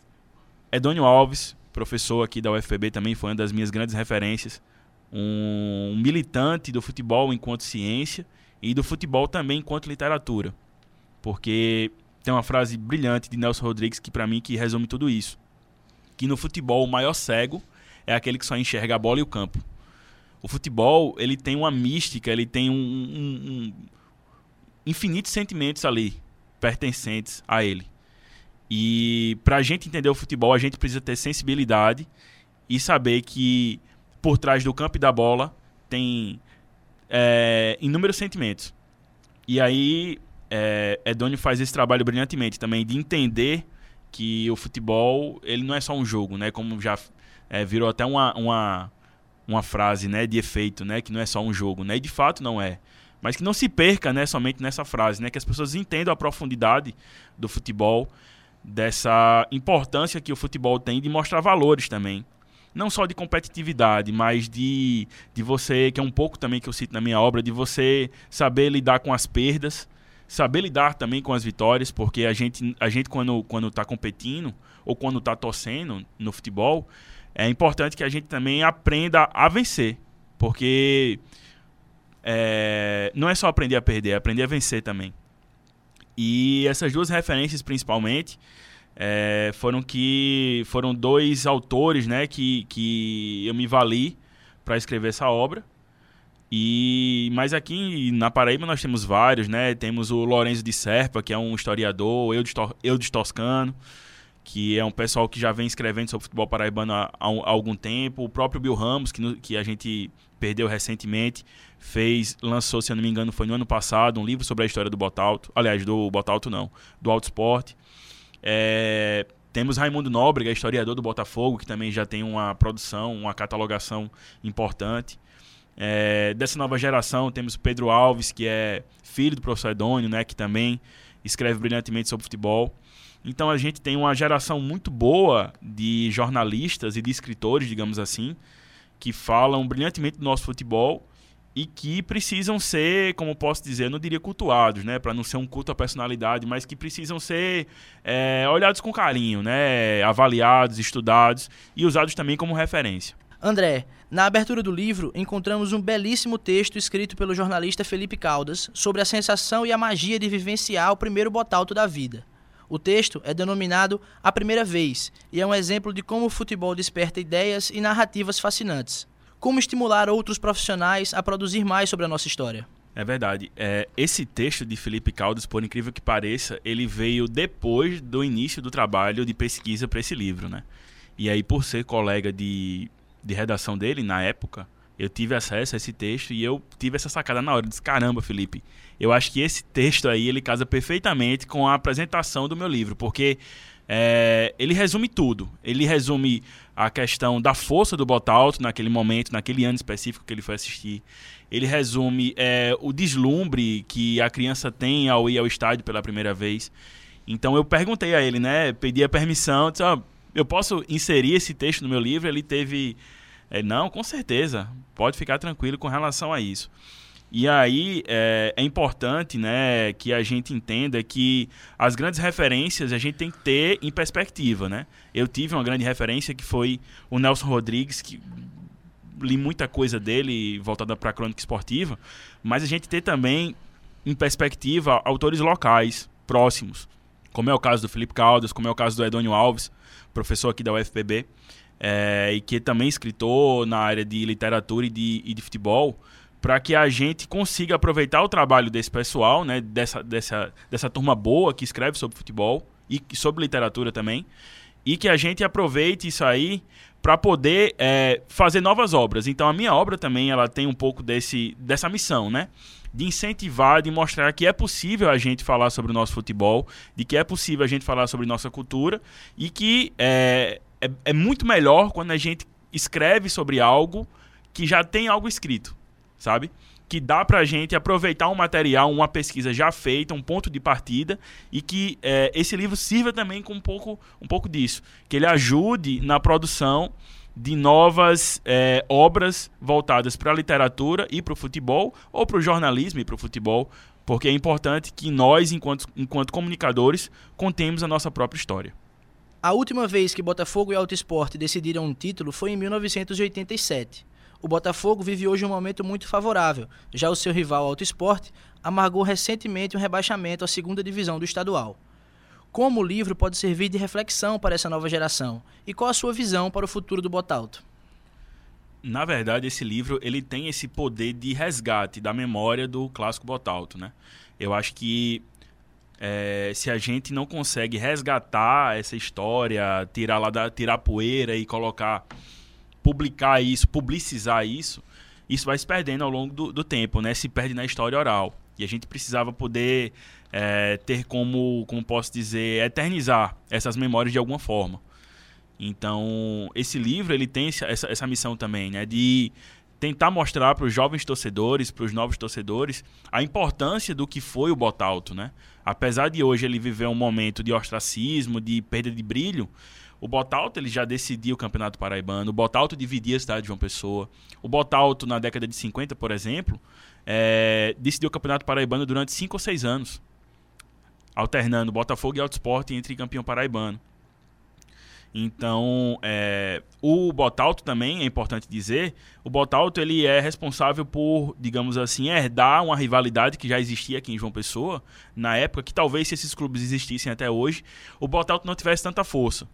Speaker 13: Edônio Alves, professor aqui da UFPB, também foi uma das minhas grandes referências. Um militante do futebol enquanto ciência e do futebol também enquanto literatura. Porque tem uma frase brilhante de Nelson Rodrigues que para mim que resume tudo isso. Que no futebol o maior cego é aquele que só enxerga a bola e o campo. O futebol, ele tem uma mística, ele tem um, um, um infinitos sentimentos ali pertencentes a ele. E para a gente entender o futebol, a gente precisa ter sensibilidade e saber que por trás do campo e da bola tem é, inúmeros sentimentos. E aí, é, Edônio faz esse trabalho brilhantemente também de entender que o futebol ele não é só um jogo, né? Como já é, virou até uma, uma, uma frase né, de efeito, né? Que não é só um jogo, né? E de fato não é. Mas que não se perca né, somente nessa frase, né? Que as pessoas entendam a profundidade do futebol, dessa importância que o futebol tem de mostrar valores também não só de competitividade, mas de, de você, que é um pouco também que eu cito na minha obra, de você saber lidar com as perdas, saber lidar também com as vitórias, porque a gente, a gente quando, quando tá competindo ou quando está torcendo no futebol, é importante que a gente também aprenda a vencer. Porque é, não é só aprender a perder, é aprender a vencer também. E essas duas referências, principalmente, é, foram que foram dois autores né, que, que eu me vali para escrever essa obra. E mas aqui na Paraíba nós temos vários, né? Temos o Lourenço de Serpa, que é um historiador, eu de, eu de Toscano, que é um pessoal que já vem escrevendo sobre futebol paraibano há, há, algum tempo. O próprio Bill Ramos, que, no, que a gente perdeu recentemente, fez, lançou, se eu não me engano, foi no ano passado, um livro sobre a história do Botalto. Aliás, do Botalto não, do Alto Esporte. É, temos Raimundo Nóbrega, historiador do Botafogo, que também já tem uma produção, uma catalogação importante. É, dessa nova geração, temos o Pedro Alves, que é filho do professor Edônio, né, que também escreve brilhantemente sobre futebol. Então a gente tem uma geração muito boa de jornalistas e de escritores, digamos assim, que falam brilhantemente do nosso futebol e que precisam ser, como posso dizer, eu não diria cultuados, né, para não ser um culto à personalidade, mas que precisam ser é, olhados com carinho, né, avaliados, estudados e usados também como referência.
Speaker 12: André, na abertura do livro encontramos um belíssimo texto escrito pelo jornalista Felipe Caldas sobre a sensação e a magia de vivenciar o primeiro botalto da vida. O texto é denominado A Primeira Vez e é um exemplo de como o futebol desperta ideias e narrativas fascinantes. Como estimular outros profissionais a produzir mais sobre a nossa história.
Speaker 13: É verdade. É, esse texto de Felipe Caldas, por incrível que pareça, ele veio depois do início do trabalho de pesquisa para esse livro, né? E aí, por ser colega de, de redação dele na época, eu tive acesso a esse texto e eu tive essa sacada na hora. Eu disse, caramba, Felipe, eu acho que esse texto aí, ele casa perfeitamente com a apresentação do meu livro, porque é, ele resume tudo. Ele resume a questão da força do Botalto naquele momento, naquele ano específico que ele foi assistir. Ele resume é, o deslumbre que a criança tem ao ir ao estádio pela primeira vez. Então eu perguntei a ele, né? Pedi a permissão, disse, oh, eu posso inserir esse texto no meu livro? Ele teve é, não, com certeza. Pode ficar tranquilo com relação a isso. E aí é, é, importante né, que a gente entenda que as grandes referências a gente tem que ter em perspectiva. Né? Eu tive uma grande referência que foi o Nelson Rodrigues, que li muita coisa dele voltada para a crônica esportiva, mas a gente tem também em perspectiva autores locais, próximos, como é o caso do Felipe Caldas, como é o caso do Edônio Alves, professor aqui da UFPB é, e que é também escritor na área de literatura e de, e de futebol, para que a gente consiga aproveitar o trabalho desse pessoal, né, dessa, dessa, dessa turma boa que escreve sobre futebol e sobre literatura também, e que a gente aproveite isso aí para poder é, fazer novas obras. Então a minha obra também ela tem um pouco desse, dessa missão, né? De incentivar, de mostrar que é possível a gente falar sobre o nosso futebol, de que é possível a gente falar sobre nossa cultura e que é, é, é muito melhor quando a gente escreve sobre algo que já tem algo escrito, sabe? que dá para a gente aproveitar um material, uma pesquisa já feita, um ponto de partida, e que é, esse livro sirva também com um pouco, um pouco disso. Que ele ajude na produção de novas é, obras voltadas para a literatura e para o futebol, ou para o jornalismo e para o futebol, porque é importante que nós, enquanto, enquanto comunicadores, contemos a nossa própria história.
Speaker 12: A última vez que Botafogo e Alto Esporte decidiram um título foi em 1987. O Botafogo vive hoje um momento muito favorável, já o seu rival Alto Esporte amargou recentemente um rebaixamento à segunda divisão do estadual. Como o livro pode servir de reflexão para essa nova geração e qual a sua visão para o futuro do Botalto?
Speaker 13: Na verdade, esse livro ele tem esse poder de resgate da memória do clássico Botalto, né? Eu acho que é, se a gente não consegue resgatar essa história, tirar lá da, tirar poeira e colocar, publicar isso, publicizar isso, isso vai se perdendo ao longo do, do tempo, né? Se perde na história oral. E a gente precisava poder é, ter como, como posso dizer, eternizar essas memórias de alguma forma. Então, esse livro ele tem essa, essa missão também, né? De tentar mostrar para os jovens torcedores, para os novos torcedores, a importância do que foi o Botalto, né? Apesar de hoje ele viver um momento de ostracismo, de perda de brilho, o Botalto ele já decidiu o Campeonato Paraibano, o Botalto dividia a cidade de João Pessoa. O Botalto, na década de 50, por exemplo, é, decidiu o Campeonato Paraibano durante 5 ou 6 anos. alternando Botafogo e Autosport entre campeão paraibano. Então, é, o Botalto também, é importante dizer, o Botalto ele é responsável por, digamos assim, herdar uma rivalidade que já existia aqui em João Pessoa, na época que talvez se esses clubes existissem até hoje, o Botalto não tivesse tanta força,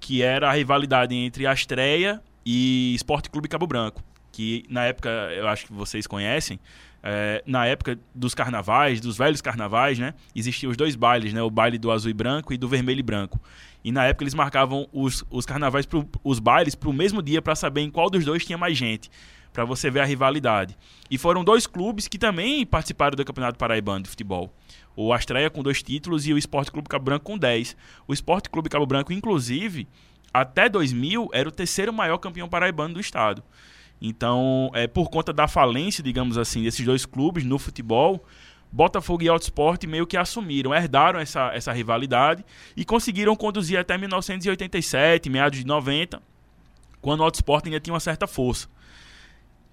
Speaker 13: que era a rivalidade entre Astreia e Esporte Clube Cabo Branco, que na época, eu acho que vocês conhecem, é, na época dos carnavais, dos velhos carnavais, né, existiam os dois bailes, né, o baile do azul e branco e do vermelho e branco. E na época eles marcavam os, os carnavais, pro, os bailes, para o mesmo dia para saber em qual dos dois tinha mais gente, para você ver a rivalidade. E foram dois clubes que também participaram do Campeonato Paraibano de Futebol. O Astreia com dois títulos e o Esporte Clube Cabo Branco com dez. O Esporte Clube Cabo Branco, inclusive, até 2000, era o terceiro maior campeão paraibano do estado. Então, é, por conta da falência, digamos assim, desses dois clubes no futebol, Botafogo e Autosport meio que assumiram, herdaram essa, essa rivalidade e conseguiram conduzir até 1987, meados de 90, quando o Autosport ainda tinha uma certa força.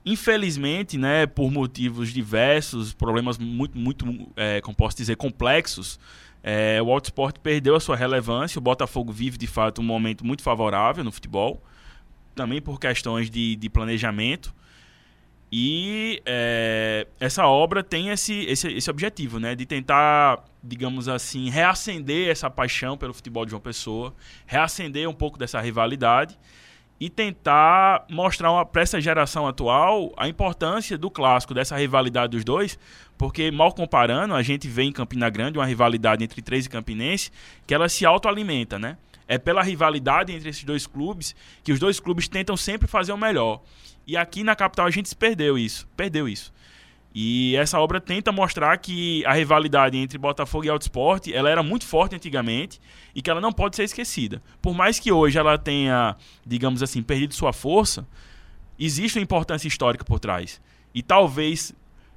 Speaker 13: Infelizmente, né, por motivos diversos, problemas muito, muito é, como posso dizer, complexos, é, o Autosport perdeu a sua relevância. O Botafogo vive, de fato, um momento muito favorável no futebol, também por questões de, de planejamento. E é, essa obra tem esse, esse, esse objetivo, né? De tentar, digamos assim, reacender essa paixão pelo futebol de João Pessoa, reacender um pouco dessa rivalidade e tentar mostrar para essa geração atual a importância do clássico, dessa rivalidade dos dois, porque, mal comparando, a gente vê em Campina Grande uma rivalidade entre três e Campinense que ela se autoalimenta, né? É pela rivalidade entre esses dois clubes que os dois clubes tentam sempre fazer o melhor. E aqui na capital a gente perdeu isso. Perdeu isso. E essa obra tenta mostrar que a rivalidade entre Botafogo e Autosport, ela era muito forte antigamente e que ela não pode ser esquecida. Por mais que hoje ela tenha, digamos assim, perdido sua força, existe uma importância histórica por trás. E talvez,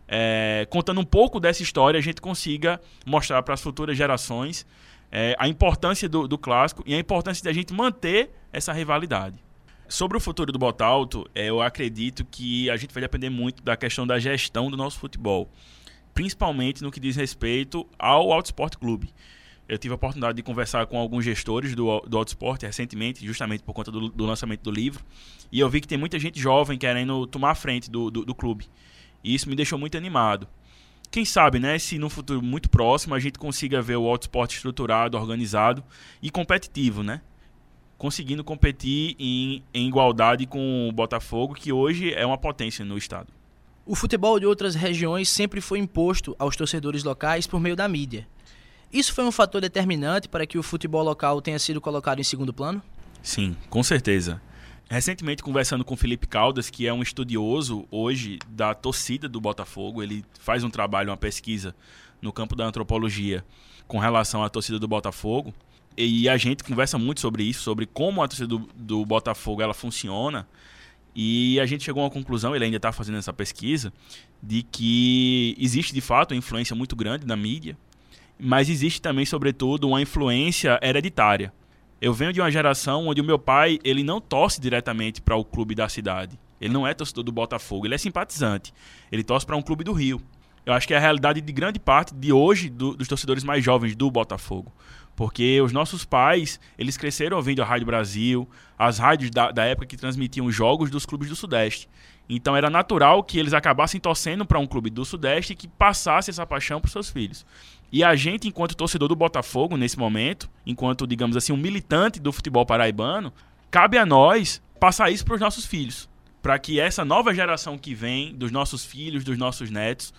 Speaker 13: é, contando um pouco dessa história, a gente consiga mostrar para as futuras gerações é, a importância do, do clássico e a importância de a gente manter essa rivalidade. Sobre o futuro do Botalto, é, eu acredito que a gente vai depender muito da questão da gestão do nosso futebol, principalmente no que diz respeito ao Autosport Clube. Eu tive a oportunidade de conversar com alguns gestores do, do recentemente, justamente por conta do, do, lançamento do livro, e eu vi que tem muita gente jovem querendo tomar a frente do, do, do clube. E isso me deixou muito animado. Quem sabe, né, se no futuro muito próximo a gente consiga ver o Autosport estruturado, organizado e competitivo, né? Conseguindo competir em, em igualdade com o Botafogo, que hoje é uma potência no estado.
Speaker 12: O futebol de outras regiões sempre foi imposto aos torcedores locais por meio da mídia. Isso foi um fator determinante para que o futebol local tenha sido colocado em segundo plano?
Speaker 13: Sim, com certeza. Recentemente, conversando com Felipe Caldas, que é um estudioso hoje da torcida do Botafogo, ele faz um trabalho, uma pesquisa no campo da antropologia com relação à torcida do Botafogo. E a gente conversa muito sobre isso, sobre como a torcida do, do Botafogo ela funciona. E a gente chegou a uma conclusão, ele ainda está fazendo essa pesquisa, de que existe de fato uma influência muito grande na mídia, mas existe também, sobretudo, uma influência hereditária. Eu venho de uma geração onde o meu pai ele não torce diretamente para o clube da cidade. Ele não é torcedor do Botafogo, ele é simpatizante. Ele torce para um clube do Rio. Eu acho que é a realidade de grande parte de hoje do, dos torcedores mais jovens do Botafogo. Porque os nossos pais, eles cresceram ouvindo a Rádio Brasil, as rádios da, da época que transmitiam jogos dos clubes do Sudeste. Então era natural que eles acabassem torcendo para um clube do Sudeste que passasse essa paixão para seus filhos. E a gente, enquanto torcedor do Botafogo, nesse momento, enquanto, digamos assim, um militante do futebol paraibano, cabe a nós passar isso para os nossos filhos. Para que essa nova geração que vem, dos nossos filhos, dos nossos netos,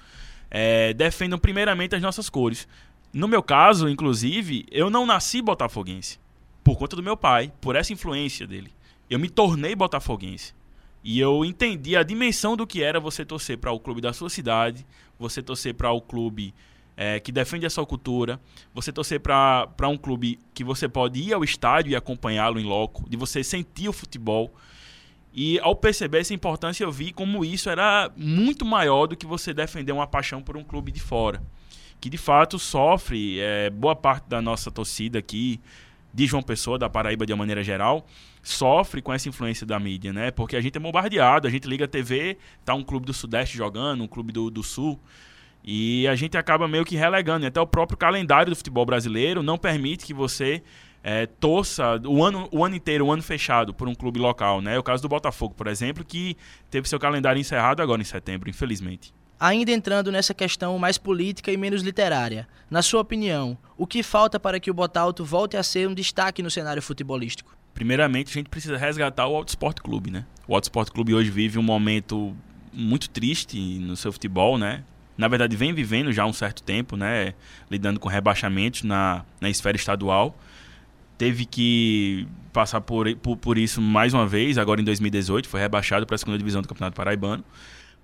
Speaker 13: é, defendam primeiramente as nossas cores. No meu caso, inclusive, eu não nasci botafoguense por conta do meu pai, por essa influência dele. Eu me tornei botafoguense. E eu entendi a dimensão do que era você torcer para o clube da sua cidade, você torcer para o clube é, que defende a sua cultura, você torcer para um clube que você pode ir ao estádio e acompanhá-lo em loco, de você sentir o futebol. E ao perceber essa importância, eu vi como isso era muito maior do que você defender uma paixão por um clube de fora que de fato sofre, é, boa parte da nossa torcida aqui, de João Pessoa, da Paraíba de uma maneira geral, sofre com essa influência da mídia, né? Porque a gente é bombardeado, a gente liga a TV, tá um clube do Sudeste jogando, um clube do, do Sul. E a gente acaba meio que relegando. Até o próprio calendário do futebol brasileiro não permite que você é, torça o ano, o ano inteiro, o ano fechado por um clube local. Né? O caso do Botafogo, por exemplo, que teve seu calendário encerrado agora em setembro, infelizmente.
Speaker 12: Ainda entrando nessa questão mais política e menos literária, na sua opinião, o que falta para que o Botalto volte a ser um destaque no cenário futebolístico?
Speaker 13: Primeiramente, a gente precisa resgatar o Auto Sport Clube, né? O Auto Sport Clube hoje vive um momento muito triste no seu futebol, né? Na verdade, vem vivendo já há um certo tempo, né? Lidando com rebaixamentos na, na esfera estadual. Teve que passar por, por, por isso mais uma vez, agora em 2018, foi rebaixado para a segunda divisão do Campeonato Paraibano.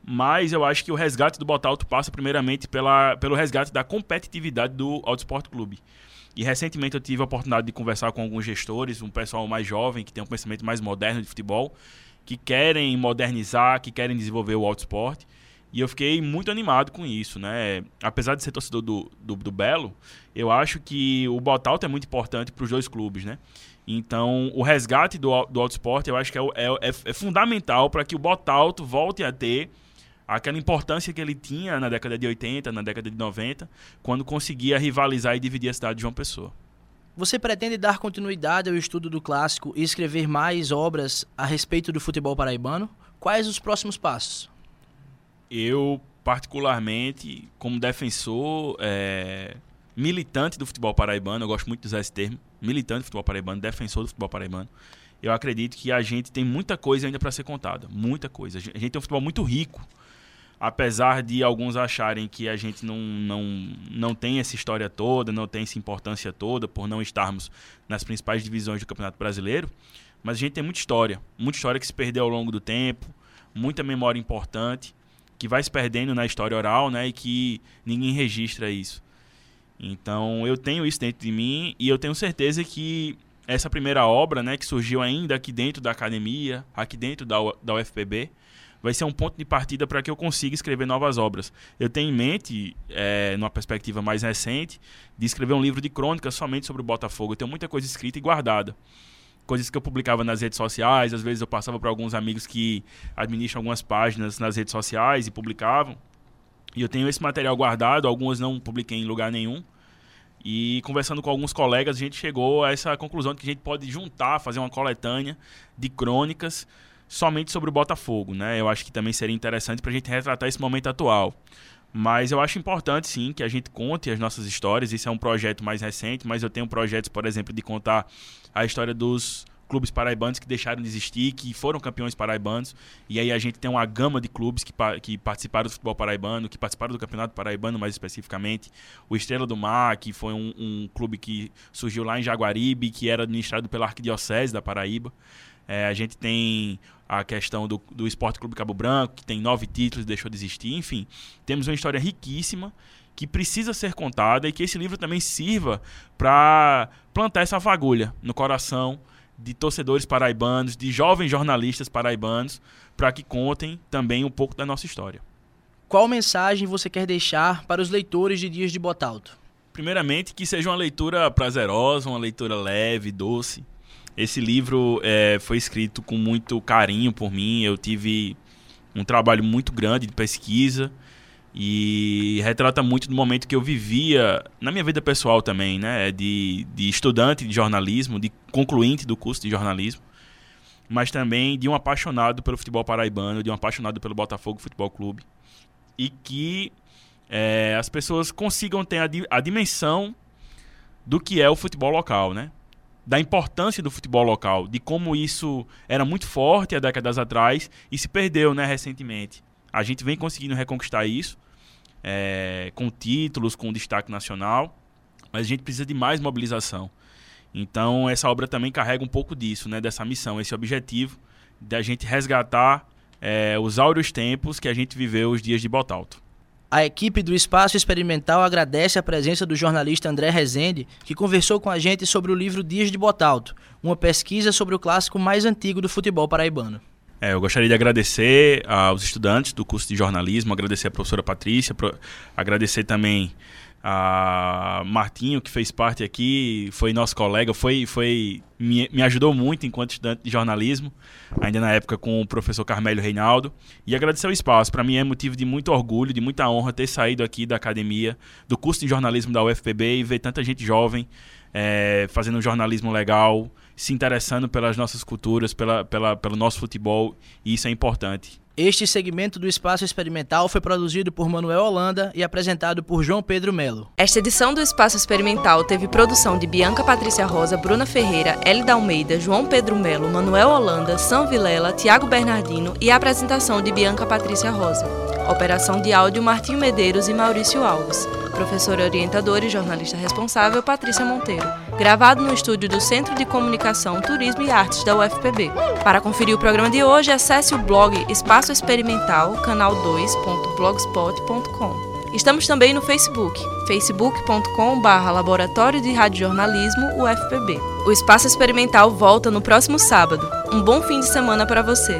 Speaker 13: Mas eu acho que o resgate do Botalto passa primeiramente pela, pelo resgate da competitividade do Auto Sport Clube. E recentemente eu tive a oportunidade de conversar com alguns gestores, um pessoal mais jovem, que tem um pensamento mais moderno de futebol, que querem modernizar, que querem desenvolver o Auto Sport. E eu fiquei muito animado com isso, né? Apesar de ser torcedor do, do, do Belo, eu acho que o Botalto é muito importante para os dois clubes, né? Então, o resgate do, do Sport eu acho que é, é, é, é fundamental para que o Botalto volte a ter aquela importância que ele tinha na década de 80, na década de 90, quando conseguia rivalizar e dividir a cidade de João Pessoa.
Speaker 12: Você pretende dar continuidade ao estudo do clássico e escrever mais obras a respeito do futebol paraibano? Quais os próximos passos?
Speaker 13: Eu, particularmente, como defensor, é, militante do futebol paraibano, eu gosto muito de usar esse termo, militante do futebol paraibano, defensor do futebol paraibano, eu acredito que a gente tem muita coisa ainda para ser contada, muita coisa. A gente tem um futebol muito rico, apesar de alguns acharem que a gente não, não, não tem essa história toda, não tem essa importância toda, por não estarmos nas principais divisões do Campeonato Brasileiro, mas a gente tem muita história, muita história que se perdeu ao longo do tempo, muita memória importante, que vai se perdendo na história oral, né, e que ninguém registra isso. Então, eu tenho isso dentro de mim e eu tenho certeza que essa primeira obra, né, que surgiu ainda aqui dentro da academia, aqui dentro da, da UFPB, vai ser um ponto de partida para que eu consiga escrever novas obras. Eu tenho em mente, é, numa perspectiva mais recente, de escrever um livro de crônicas somente sobre o Botafogo. Eu tenho muita coisa escrita e guardada. Coisas que eu publicava nas redes sociais, às vezes eu passava para alguns amigos que administram algumas páginas nas redes sociais e publicavam. E eu tenho esse material guardado, alguns não publiquei em lugar nenhum. E conversando com alguns colegas, a gente chegou a essa conclusão de que a gente pode juntar, fazer uma coletânea de crônicas somente sobre o Botafogo, né? Eu acho que também seria interessante para a gente retratar esse momento atual. Mas eu acho importante, sim, que a gente conte as nossas histórias. Isso é um projeto mais recente, mas eu tenho projetos, por exemplo, de contar a história dos clubes paraibanos que deixaram de existir, que foram campeões paraibanos. E aí a gente tem uma gama de clubes que, que participaram do futebol paraibano, que participaram do campeonato paraibano mais especificamente. O Estrela do Mar, que foi um, um clube que surgiu lá em Jaguaribe, que era administrado pela Arquidiocese da Paraíba. É, a gente tem a questão do, do Esporte Clube Cabo Branco, que tem nove títulos e deixou de existir. Enfim, temos uma história riquíssima que precisa ser contada e que esse livro também sirva para plantar essa fagulha no coração de torcedores paraibanos, de jovens jornalistas paraibanos, para que contem também um pouco da nossa história.
Speaker 12: Qual mensagem você quer deixar para os leitores de Dias de Botalto?
Speaker 13: Primeiramente, que seja uma leitura prazerosa, uma leitura leve, doce, esse livro é, foi escrito com muito carinho por mim. Eu tive um trabalho muito grande de pesquisa e retrata muito do momento que eu vivia na minha vida pessoal também, né? De, de estudante de jornalismo, de concluinte do curso de jornalismo, mas também de um apaixonado pelo futebol paraibano, de um apaixonado pelo Botafogo Futebol Clube e que é, as pessoas consigam ter a, a dimensão do que é o futebol local, né? Da importância do futebol local, de como isso era muito forte há décadas atrás e se perdeu né, recentemente. A gente vem conseguindo reconquistar isso é, com títulos, com destaque nacional, mas a gente precisa de mais mobilização. Então essa obra também carrega um pouco disso, né, dessa missão, esse objetivo de a gente resgatar é, os áureos tempos que a gente viveu os dias de Botalto.
Speaker 12: A equipe do Espaço Experimental agradece a presença do jornalista André Rezende, que conversou com a gente sobre o livro Dias de Botalto, uma pesquisa sobre o clássico mais antigo do futebol paraibano.
Speaker 13: É, eu gostaria de agradecer aos estudantes do curso de jornalismo, agradecer a professora Patrícia, agradecer também a Martinho, que fez parte aqui, foi nosso colega, foi, foi me, me ajudou muito enquanto estudante de jornalismo, ainda na época com o professor Carmélio Reinaldo. E agradecer o espaço. Para mim é motivo de muito orgulho, de muita honra ter saído aqui da academia, do curso de jornalismo da UFPB e ver tanta gente jovem é, fazendo um jornalismo legal, se interessando pelas nossas culturas, pela, pela, pelo nosso futebol, e isso é importante.
Speaker 12: Este segmento do Espaço Experimental foi produzido por Manuel Holanda e apresentado por João Pedro Melo.
Speaker 1: Esta edição do Espaço Experimental teve produção de Bianca Patrícia Rosa, Bruna Ferreira, Elida Almeida, João Pedro Melo, Manuel Holanda, Sam Vilela, Tiago Bernardino e a apresentação de Bianca Patrícia Rosa. Operação de áudio Martinho Medeiros e Maurício Alves professora orientadora e jornalista responsável Patrícia Monteiro, gravado no estúdio do Centro de Comunicação, Turismo e Artes da UFPB. Para conferir o programa de hoje, acesse o blog Espaço Experimental, canal2.blogspot.com. Estamos também no Facebook, facebook.com.br Laboratório de Radiojornalismo UFPB. O Espaço Experimental volta no próximo sábado. Um bom fim de semana para você!